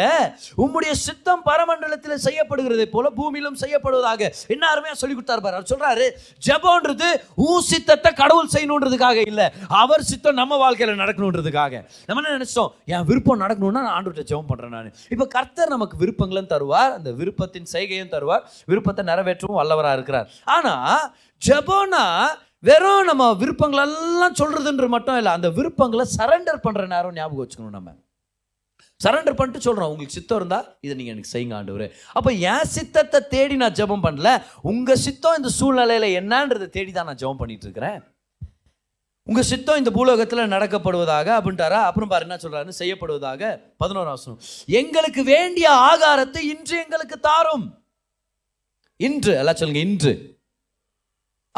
Speaker 1: உம்முடைய சித்தம் பரமண்டலத்தில் செய்யப்படுகிறதை போல பூமியிலும் செய்யப்படுவதாக என்ன சொல்லி கொடுத்தாரு பாரு அவர் சொல்றாரு ஜபோன்றது ஊ சித்தத்தை கடவுள் செய்யணுன்றதுக்காக இல்லை அவர் சித்தம் நம்ம வாழ்க்கையில் நடக்கணுன்றதுக்காக நம்ம என்ன நினச்சோம் என் விருப்பம் நடக்கணும்னா நான் ஆண்டு ஜெபம் பண்ணுறேன் நான் இப்போ கர்த்தர் நமக்கு விருப்பங்களும் தருவார் அந்த விருப்பத்தின் செய்கையும் தருவார் விருப்பத்தை நிறைவேற்றவும் வல்லவராக இருக்கிறார் ஆனால் ஜபோனா வெறும் நம்ம விருப்பங்களெல்லாம் சொல்கிறதுன்ற மட்டும் இல்லை அந்த விருப்பங்களை சரண்டர் பண்ணுற நேரம் ஞாபகம் வச்சுக்கணும் நம்ம சரண்டர் பண்ணிட்டு சொல்கிறோம் உங்களுக்கு சித்தம் இருந்தால் இதை நீங்கள் எனக்கு செய்யுங்க ஆண்டவர் அப்போ என் சித்தத்தை தேடி நான் ஜபம் பண்ணல உங்கள் சித்தம் இந்த சூழ்நிலையில் என்னன்றதை தேடி தான் நான் ஜபம் பண்ணிட்டு இருக்கிறேன் உங்கள் சித்தம் இந்த பூலோகத்தில் நடக்கப்படுவதாக அப்படின்ட்டாரா அப்புறம் பாரு என்ன சொல்கிறாரு செய்யப்படுவதாக பதினோரு அவசரம் எங்களுக்கு வேண்டிய ஆகாரத்தை இன்று எங்களுக்கு தாரும் இன்று எல்லாம் சொல்லுங்க இன்று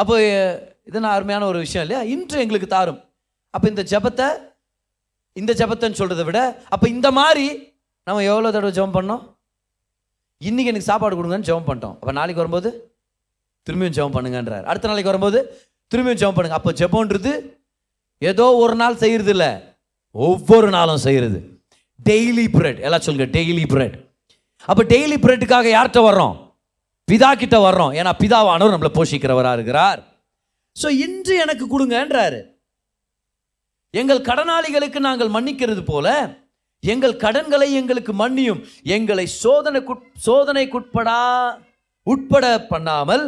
Speaker 1: அப்போ இதெல்லாம் அருமையான ஒரு விஷயம் இல்லையா இன்று எங்களுக்கு தாரும் அப்போ இந்த ஜபத்தை இந்த ஜபத்தைன்னு சொல்கிறத விட அப்போ இந்த மாதிரி நம்ம எவ்வளோ தடவை ஜபம் பண்ணோம் இன்றைக்கி எனக்கு சாப்பாடு கொடுங்கன்னு ஜபம் பண்ணிட்டோம் அப்போ நாளைக்கு வரும்போது திரும்பியும் ஜபம் பண்ணுங்கன்றார் அடுத்த நாளைக்கு வரும்போது திரும்பியும் ஜபம் பண்ணுங்க அப்போ ஜபம்ன்றது ஏதோ ஒரு நாள் செய்கிறது இல்லை ஒவ்வொரு நாளும் செய்கிறது டெய்லி ப்ரெட் எல்லாம் சொல்லுங்கள் டெய்லி ப்ரெட் அப்போ டெய்லி ப்ரெட்டுக்காக யார்கிட்ட வர்றோம் பிதா கிட்ட வர்றோம் ஏன்னா பிதாவானவர் நம்மளை போஷிக்கிறவராக இருக்கிறார் ஸோ இன்று எனக்கு கொடுங்கன்றாரு எங்கள் கடனாளிகளுக்கு நாங்கள் மன்னிக்கிறது போல எங்கள் கடன்களை எங்களுக்கு மன்னியும் எங்களை சோதனைக்கு சோதனைக்குட்படா உட்பட பண்ணாமல்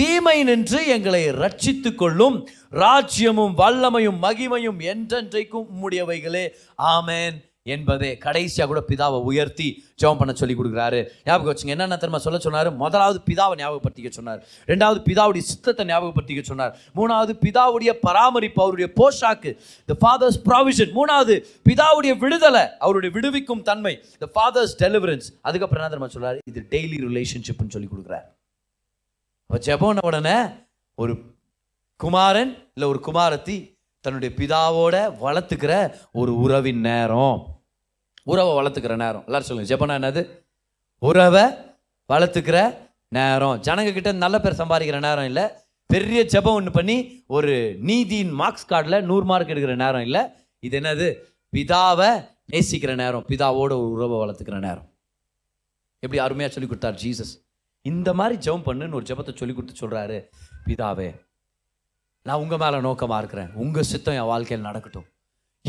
Speaker 1: தீமை நின்று எங்களை ரட்சித்து கொள்ளும் ராஜ்யமும் வல்லமையும் மகிமையும் என்றென்றைக்கும் உம்முடையவைகளே ஆமேன் என்பதே கடைசியாக கூட பிதாவை உயர்த்தி ஜெபம் பண்ண சொல்லி கொடுக்குறாரு ஞாபகம் வச்சுங்க என்னென்ன திரும்ப சொல்ல சொன்னார் முதலாவது பிதாவை ஞாபகப்படுத்திக்க சொன்னார் ரெண்டாவது பிதாவுடைய சித்தத்தை ஞாபகப்படுத்திக்க சொன்னார் மூணாவது பிதாவுடைய பராமரிப்பு அவருடைய போஷாக்கு த ஃபாதர்ஸ் ப்ராவிஷன் மூணாவது பிதாவுடைய விடுதலை அவருடைய விடுவிக்கும் தன்மை த ஃபாதர்ஸ் டெலிவரன்ஸ் அதுக்கப்புறம் என்ன திரும்ப சொல்கிறார் இது டெய்லி ரிலேஷன்ஷிப்னு சொல்லி கொடுக்குறார் அப்போ ஜெபம்ன உடனே ஒரு குமாரன் இல்லை ஒரு குமாரத்தி தன்னுடைய பிதாவோட வளர்த்துக்கிற ஒரு உறவின் நேரம் உறவை வளர்த்துக்கிற நேரம் எல்லாரும் சொல்லுங்கள் ஜெபனா என்னது உறவை வளர்த்துக்கிற நேரம் ஜனங்க கிட்ட நல்ல பேர் சம்பாதிக்கிற நேரம் இல்லை பெரிய ஜெபம் ஒன்று பண்ணி ஒரு நீதியின் மார்க்ஸ் கார்டில் நூறு மார்க் எடுக்கிற நேரம் இல்லை இது என்னது பிதாவை நேசிக்கிற நேரம் பிதாவோட ஒரு உறவை வளர்த்துக்கிற நேரம் எப்படி அருமையாக சொல்லி கொடுத்தார் ஜீசஸ் இந்த மாதிரி ஜெபம் பண்ணுன்னு ஒரு ஜெபத்தை சொல்லி கொடுத்து சொல்கிறாரு பிதாவே நான் உங்கள் மேலே நோக்கமாக இருக்கிறேன் உங்கள் சித்தம் என் வாழ்க்கையில் நடக்கட்டும்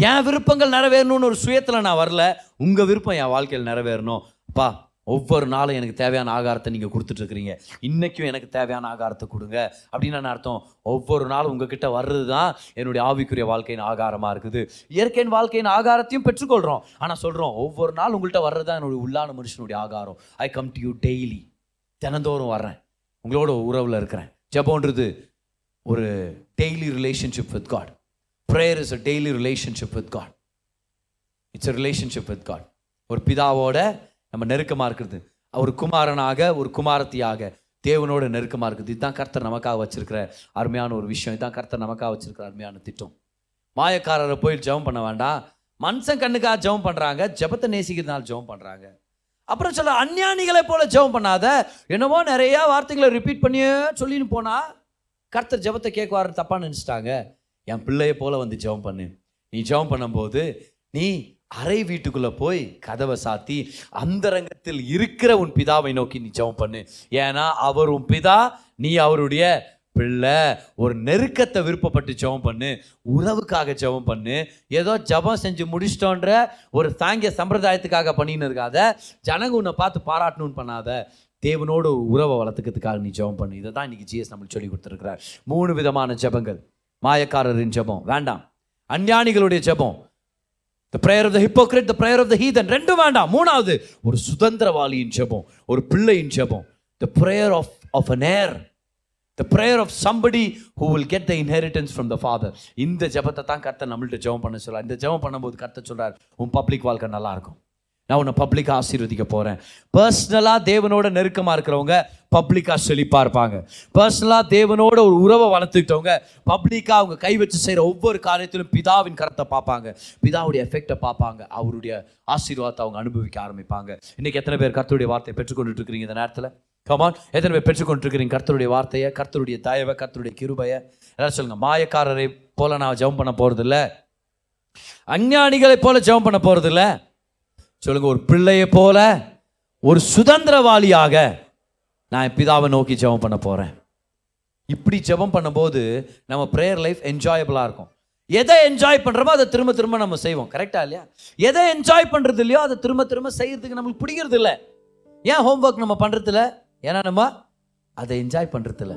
Speaker 1: என் விருப்பங்கள் நிறைவேறணும்னு ஒரு சுயத்தில் நான் வரல உங்கள் விருப்பம் என் வாழ்க்கையில் நிறைவேறணும் அப்பா ஒவ்வொரு நாளும் எனக்கு தேவையான ஆகாரத்தை நீங்கள் கொடுத்துட்ருக்குறீங்க இன்றைக்கும் எனக்கு தேவையான ஆகாரத்தை கொடுங்க அப்படின்னு நான் அர்த்தம் ஒவ்வொரு நாளும் உங்ககிட்ட வர்றது தான் என்னுடைய ஆவிக்குரிய வாழ்க்கையின் ஆகாரமாக இருக்குது இயற்கையின் வாழ்க்கையின் ஆகாரத்தையும் பெற்றுக்கொள்கிறோம் ஆனால் சொல்கிறோம் ஒவ்வொரு நாள் உங்கள்கிட்ட வர்றது தான் என்னுடைய உள்ளான மனுஷனுடைய ஆகாரம் I come to you daily தினந்தோறும் வர்றேன் உங்களோட உறவில் இருக்கிறேன் ஜபோன்றது ஒரு daily relationship with God prayer is a daily relationship with God it's a relationship with God ஒரு பிதாவோட நம்ம நெருக்கமாக இருக்கிறது ஒரு குமாரனாக ஒரு குமாரத்தியாக தேவனோட நெருக்கமாக இருக்குது இதுதான் கர்த்தர் நமக்காக வச்சிருக்கிற அருமையான ஒரு விஷயம் இதுதான் கர்த்தர் நமக்காக வச்சிருக்கிற அருமையான திட்டம் மாயக்காரரை போய் ஜெபம் பண்ண வேண்டாம் மனுஷன் கண்ணுக்காக ஜெபம் பண்ணுறாங்க ஜெபத்தை நேசிக்கிறதுனால ஜெபம் பண்ணுறாங்க அப்புறம் சொல்ல அஞ்ஞானிகளை போல ஜெபம் பண்ணாத என்னமோ நிறையா வார்த்தைகளை ரிப்பீட் பண்ணியே சொல்லின்னு போனால் கர்த்தர் ஜெபத்தை கேட்குவார்னு தப்பான்னு நினச்சிட்டாங்க என் பிள்ளையை போல் வந்து ஜெபம் பண்ணு நீ ஜெபம் பண்ணும்போது நீ அறை வீட்டுக்குள்ளே போய் கதவை சாத்தி அந்தரங்கத்தில் இருக்கிற உன் பிதாவை நோக்கி நீ ஜெபம் பண்ணு ஏன்னா அவர் உன் பிதா நீ அவருடைய பிள்ளை ஒரு நெருக்கத்தை விருப்பப்பட்டு ஜெபம் பண்ணு உறவுக்காக ஜெபம் பண்ணு ஏதோ ஜபம் செஞ்சு முடிச்சிட்டோன்ற ஒரு சாங்கிய சம்பிரதாயத்துக்காக பண்ணின்னு இருக்காத ஜனங்க உன்னை பார்த்து பாராட்டணும்னு பண்ணாத தேவனோடு உறவை வளர்த்துக்கிறதுக்காக நீ ஜெபம் பண்ணு இதை தான் இன்னைக்கு ஜிஎஸ் நம்மளுக்கு சொல்லி கொடுத்துருக்குறார் மூணு விதமான ஜபங்கள் மாயக்காரரின் ஜெபம் வேண்டாம் அஞ்ஞானிகளுடைய ஜெபம் the prayer of the hypocrite the prayer of the heathen ரெண்டும் வேண்டாம் மூணாவது ஒரு சுதந்திரவாளியின் ஜெபம் ஒரு பிள்ளையின் ஜெபம் the prayer of of an heir the prayer of somebody who will get the inheritance from the father இந்த ஜபத்தை தான் கர்த்தர் நம்மள்ட்ட ஜபம் பண்ண சொல்கிறார் இந்த ஜபம் பண்ணும்போது கர்த்தர் சொல்கிறார் உன் பப்ளிக் வாழ்க்கை நல்லாயிருக்கும் நான் உன்னை பப்ளிக்காக ஆசீர்வதிக்க போகிறேன் பர்சனலாக தேவனோட நெருக்கமாக இருக்கிறவங்க பப்ளிக்காக செழிப்பாக இருப்பாங்க பர்சனலாக தேவனோட ஒரு உறவை வளர்த்துக்கிட்டவங்க பப்ளிக்காக அவங்க கை வச்சு செய்கிற ஒவ்வொரு காரியத்திலும் பிதாவின் கரத்தை பார்ப்பாங்க பிதாவுடைய எஃபெக்டை பார்ப்பாங்க அவருடைய ஆசீர்வாதத்தை அவங்க அனுபவிக்க ஆரம்பிப்பாங்க இன்றைக்கி எத்தனை பேர் கருத்துடைய வார்த்தையை பெற்றுக்கொண்டுட்டு இருக்கிறீங்க இந்த நேரத்தில் கமான் எத்தனை பேர் பெற்றுக்கொண்டிருக்கிறீங்க கர்த்தருடைய வார்த்தையை கர்த்தருடைய தயவை கர்த்தருடைய கிருபையை எல்லாரும் சொல்லுங்கள் மாயக்காரரை போல நான் ஜெபம் பண்ண போகிறதில்ல அஞ்ஞானிகளை போல ஜெபம் பண்ண போகிறதில்லை சொல்லுங்க ஒரு பிள்ளையை போல ஒரு சுதந்திரவாளியாக நான் பிதாவை நோக்கி ஜெபம் பண்ண போகிறேன் இப்படி ஜெபம் பண்ணும்போது நம்ம ப்ரேயர் லைஃப் என்ஜாயபிளா இருக்கும் எதை என்ஜாய் பண்றோமோ அதை திரும்ப திரும்ப நம்ம செய்வோம் கரெக்டாக இல்லையா எதை என்ஜாய் பண்ணுறது இல்லையோ அதை திரும்ப திரும்ப செய்கிறதுக்கு நம்மளுக்கு பிடிக்கிறது இல்லை ஏன் ஹோம்ஒர்க் நம்ம பண்ணுறதில்ல ஏன்னா நம்ம அதை என்ஜாய் பண்ணுறதில்ல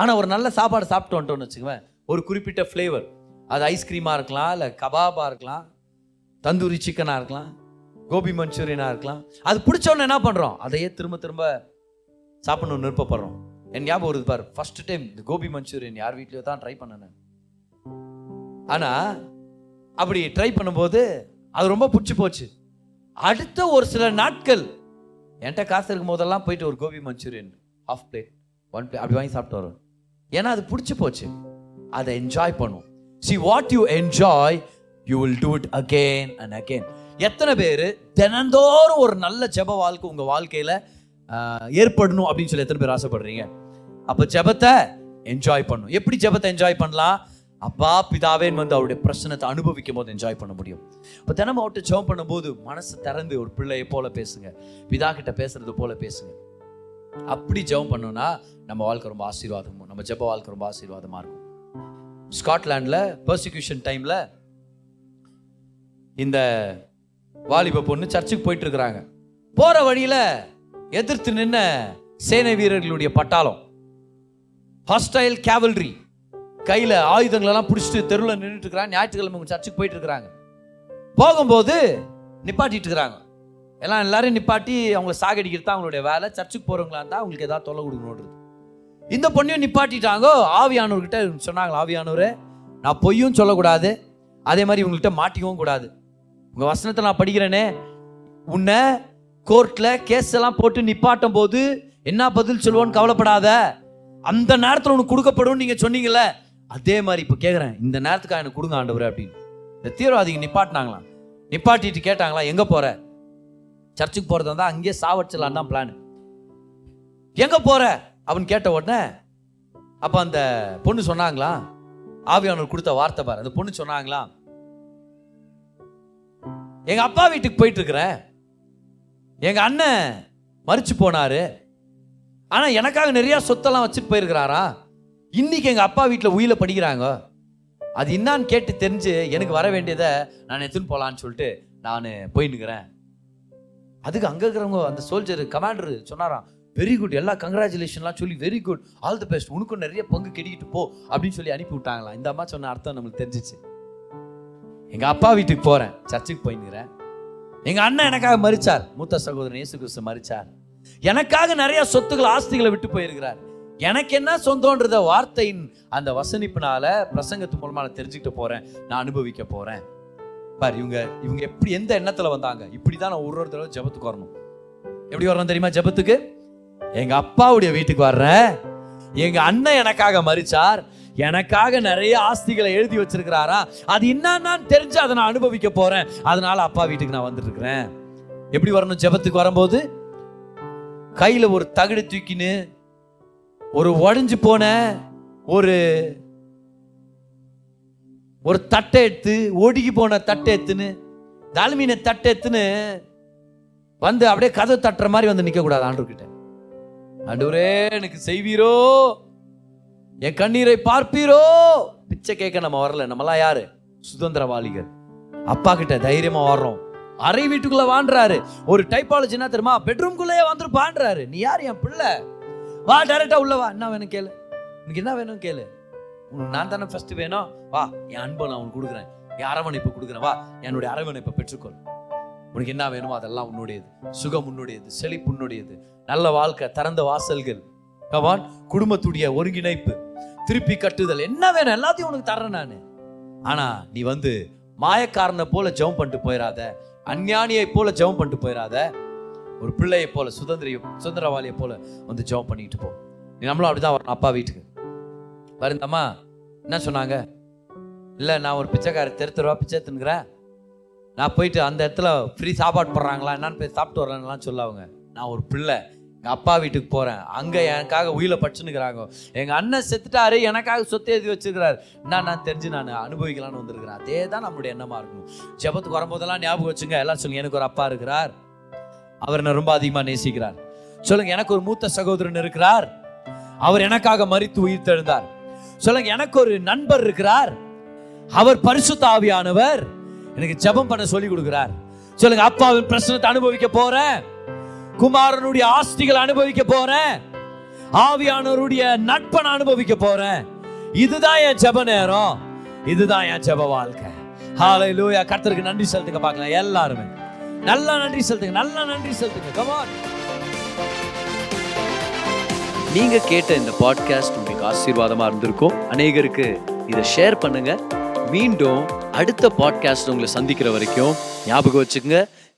Speaker 1: ஆனால் ஒரு நல்ல சாப்பாடு சாப்பிட்டு வந்துட்டோம்னு வச்சுக்கோங்க ஒரு குறிப்பிட்ட ஃப்ளேவர் அது ஐஸ்கிரீமா இருக்கலாம் இல்லை கபாபாக இருக்கலாம் தந்தூரி சிக்கனாக இருக்கலாம் கோபி மஞ்சூரியனாக இருக்கலாம் அது பிடிச்சோன்னு என்ன பண்ணுறோம் அதையே திரும்ப திரும்ப சாப்பிடணும்னு விருப்பப்படுறோம் என் ஞாபகம் வருது பார் ஃபர்ஸ்ட் டைம் இந்த கோபி மஞ்சூரியன் யார் வீட்லையோ தான் ட்ரை பண்ணினேன் ஆனால் அப்படி ட்ரை பண்ணும்போது அது ரொம்ப பிடிச்சி போச்சு அடுத்த ஒரு சில நாட்கள் என்கிட்ட காசு இருக்கும் போதெல்லாம் போயிட்டு ஒரு gobi Manchurian half plate one plate அப்படி வாங்கி சாப்பிட்டு வரோம் ஏன்னா அது பிடிச்சி போச்சு அதை என்ஜாய் பண்ணுவோம் see what you enjoy you will do it again and again எத்தனை பேர் தினந்தோறும் ஒரு நல்ல ஜப வாழ்க்கை உங்கள் வாழ்க்கையில் ஏற்படணும் அப்படின்னு சொல்லி எத்தனை பேர் ஆசைப்படுறீங்க அப்போ ஜபத்தை என்ஜாய் பண்ணும் எப்படி ஜபத்தை என்ஜாய் பண்ணலாம் அப்பா பிதாவே வந்து அவருடைய பிரச்சனத்தை அனுபவிக்கும் போது என்ஜாய் பண்ண முடியும் இப்போ தினம அவட்ட ஜெபம் பண்ணும்போது மனசு திறந்து ஒரு பிள்ளையை போல பேசுங்க பிதா கிட்ட பேசுறது போல பேசுங்க அப்படி ஜெபம் பண்ணோம்னா நம்ம வாழ்க்கை ரொம்ப ஆசீர்வாதம் நம்ம ஜெப வாழ்க்கை ரொம்ப ஆசீர்வாதமாக இருக்கும் ஸ்காட்லாண்டில் பர்சிக்யூஷன் டைமில் இந்த வாலிப பொண்ணு சர்ச்சுக்கு போயிட்டு இருக்கிறாங்க போற வழியில எதிர்த்து நின்ன சேனை வீரர்களுடைய பட்டாளம் ஹாஸ்டைல் கேவல்ரி கையில் ஆயுதங்களெல்லாம் பிடிச்சிட்டு தெருவில் நின்றுட்டு இருக்கிறாங்க ஞாயிற்றுக்கிழமை அவங்க சர்ச்சுக்கு போயிட்டு இருக்கிறாங்க போகும்போது நிப்பாட்டிட்டு இருக்கிறாங்க எல்லாம் எல்லாரும் நிப்பாட்டி அவங்கள சாகடிக்கிறது தான் அவங்களுடைய வேலை சர்ச்சுக்கு போறவங்களா இருந்தா அவங்களுக்கு ஏதாவது தொல்லை கொடுக்கணும் இந்த பொண்ணையும் நிப்பாட்டிட்டாங்கோ ஆவியானவர்கிட்ட சொன்னாங்க ஆவியானவர் நான் பொய்யும் சொல்லக்கூடாது அதே மாதிரி இவங்கள்ட்ட மாட்டிக்கவும் கூடாது உங்கள் வசனத்தை நான் படிக்கிறேனே உன்னை கோர்ட்டில் கேஸ் எல்லாம் போட்டு நிப்பாட்டும் போது என்ன பதில் சொல்லுவோன்னு கவலைப்படாத அந்த நேரத்தில் உனக்கு கொடுக்கப்படும் நீங்கள் சொன்னீங்கல்ல அதே மாதிரி இப்போ கேட்குறேன் இந்த நேரத்துக்கு எனக்கு கொடுங்க ஆண்டவர் அப்படின்னு இந்த தீவிரவாதிங்க நிப்பாட்டினாங்களாம் நிப்பாட்டிட்டு கேட்டாங்களா எங்கே போகிற சர்ச்சுக்கு போகிறதா இருந்தால் அங்கேயே சாவடிச்சிடலாம் தான் பிளான் எங்கே போகிற அப்படின்னு கேட்ட உடனே அப்போ அந்த பொண்ணு சொன்னாங்களா ஆவியானவர் கொடுத்த வார்த்தை பாரு அந்த பொண்ணு சொன்னாங்களாம் எங்கள் அப்பா வீட்டுக்கு போயிட்டுருக்குற எங்கள் அண்ணன் மறிச்சு போனார் ஆனால் எனக்காக நிறையா சொத்தெல்லாம் வச்சுட்டு போயிருக்கிறாரா இன்றைக்கி எங்கள் அப்பா வீட்டில் உயில படிக்கிறாங்க அது என்னான்னு கேட்டு தெரிஞ்சு எனக்கு வர வேண்டியதை நான் எத்துன்னு போகலான்னு சொல்லிட்டு நான் போயின்னுக்கிறேன் அதுக்கு அங்கே இருக்கிறவங்க அந்த சோல்ஜர் கமாண்டர் சொன்னாராம் வெரி குட் எல்லா கங்க்ராச்சுலேஷன்லாம் சொல்லி very good all the best உனக்கும் நிறைய பங்கு கெடிக்கிட்டு போ அப்படின்னு சொல்லி அனுப்பி விட்டாங்களாம் இந்த அம்மா சொன்ன அர்த்தம் நம்மளுக்கு தெரிஞ்சிச்சு எங்கள் அப்பா வீட்டுக்கு போகிறேன் சர்ச்சுக்கு போயின்னுக்கிறேன் எங்கள் அண்ணன் எனக்காக மறிச்சார் மூத்த சகோதரன் இயேசு கிறிஸ்து மறிச்சார் எனக்காக நிறைய சொத்துக்கள் ஆஸ்திகளை விட்டு போயிருக்கிறார் எனக்கு என்ன சொந்தம்ன்றத வார்த்தையின் அந்த வசனிப்பினால பிரசங்கத்து மூலமாக நான் தெரிஞ்சுக்கிட்டு போகிறேன் நான் அனுபவிக்க போகிறேன் பார் இவங்க இவங்க எப்படி எந்த எண்ணத்தில் வந்தாங்க இப்படி தான் நான் ஒரு ஒருத்தர ஜபத்துக்கு வரணும் எப்படி வரணும் தெரியுமா ஜபத்துக்கு எங்கள் அப்பாவுடைய வீட்டுக்கு வர்றேன் எங்கள் அண்ணன் எனக்காக மறிச்சார் எனக்காக நிறைய ஆஸ்திகளை எழுதி வச்சிருக்கிறாரா அது என்னன்னு தெரிஞ்சு அதை நான் அனுபவிக்க போறேன் அதனால அப்பா வீட்டுக்கு நான் வந்துட்டு இருக்கிறேன் எப்படி வரணும் ஜபத்துக்கு வரும்போது கையில ஒரு தகடு தூக்கின்னு ஒரு உடஞ்சு போன ஒரு ஒரு தட்டை எடுத்து ஒடுக்கி போன தட்டை எடுத்துன்னு தால்மீன தட்டை எடுத்துன்னு வந்து அப்படியே கதவு தட்டுற மாதிரி வந்து நிற்கக்கூடாது கிட்ட ஆண்டு எனக்கு செய்வீரோ என் கண்ணீரை பார்ப்பீரோ பிச்சை கேட்க நம்ம வரல நம்மளாம் யாரு சுதந்திரவாளிகள் அப்பா கிட்ட தைரியமா வர்றோம் அறை வீட்டுக்குள்ள வாண்டுறாரு ஒரு டைப்பாலஜி என்ன தெரியுமா பெட்ரூம்குள்ளேயே வந்துருப்பான்றாரு நீ யார் என் பிள்ளை வா டைரக்டா உள்ள வா என்ன வேணும் கேளு உனக்கு என்ன வேணும் கேளு நான் தானே ஃபர்ஸ்ட் வேணும் வா என் அன்பை நான் உனக்கு கொடுக்குறேன் என் அரவணைப்பு கொடுக்குறேன் வா என்னுடைய அரவணைப்பை பெற்றுக்கொள் உனக்கு என்ன வேணுமோ அதெல்லாம் உன்னுடையது சுகம் உன்னுடையது செழிப்பு உன்னுடையது நல்ல வாழ்க்கை திறந்த வாசல்கள் கவான் குடும்பத்துடைய ஒருங்கிணைப்பு திருப்பி கட்டுதல் என்ன வேணும் எல்லாத்தையும் உனக்கு தர்றேன் நான் ஆனால் நீ வந்து மாயக்காரனை போல ஜெபம் பண்ணிட்டு போயிடாத அஞ்ஞானியை போல ஜெபம் பண்ணிட்டு போயிடாத ஒரு பிள்ளையை போல சுதந்திர சுதந்திரவாளியை போல வந்து ஜெபம் பண்ணிட்டு போ நீ நம்மளும் அப்படிதான் வரணும் அப்பா வீட்டுக்கு வருந்தம்மா என்ன சொன்னாங்க இல்லை நான் ஒரு பிச்சைக்காரர் தெரு தெருவா பிச்சை தின்னுக்கிறேன் நான் போயிட்டு அந்த இடத்துல ஃப்ரீ சாப்பாடு போடுறாங்களா என்னன்னு போய் சாப்பிட்டு வரலான்லாம் சொல்லுவாங்க நான் ஒரு பிள்ளை எங்கள் அப்பா வீட்டுக்கு போகிறேன் அங்கே எனக்காக உயில படிச்சுன்னுக்குறாங்க எங்கள் அண்ணன் செத்துட்டாரு எனக்காக சொத்து எழுதி வச்சுருக்கிறாரு என்ன நான் தெரிஞ்சு நான் அனுபவிக்கலான்னு வந்திருக்கிறேன் அதே தான் நம்மளுடைய எண்ணமாக இருக்கும் ஜபத்துக்கு வரும்போதெல்லாம் ஞாபகம் வச்சுங்க எல்லாம் சொல்லுங்க எனக்கு ஒரு அப்பா இருக்கிறார் அவர் என்ன ரொம்ப அதிகமாக நேசிக்கிறார் சொல்லுங்க எனக்கு ஒரு மூத்த சகோதரன் இருக்கிறார் அவர் எனக்காக மறித்து உயிர் தெழுந்தார் சொல்லுங்க எனக்கு ஒரு நண்பர் இருக்கிறார் அவர் பரிசு தாவியானவர் எனக்கு ஜபம் பண்ண சொல்லி கொடுக்கிறார் சொல்லுங்க அப்பாவின் பிரச்சனத்தை அனுபவிக்க போறேன் குமாரனுடைய ஆஸ்திகள் அனுபவிக்க போறேன் ஆவியானவருடைய நட்பன் நான் அனுபவிக்க போறேன் இதுதான் என் ஜெப நேரம் இதுதான் என் ஜப வாழ்க்கை ஹாலை லூயா கர்த்தருக்கு நன்றி செலுத்துங்க பார்க்கலாம் எல்லாருமே நல்லா நன்றி செலுத்துங்க நல்லா நன்றி செலுத்துங்க கமான் நீங்க கேட்ட இந்த பாட்காஸ்ட் உங்களுக்கு ஆசீர்வாதமா இருந்திருக்கும் அநேகருக்கு இதை ஷேர் பண்ணுங்க மீண்டும் அடுத்த பாட்காஸ்ட் உங்களை சந்திக்கிற வரைக்கும் ஞாபகம் வச்சுக்கோங்க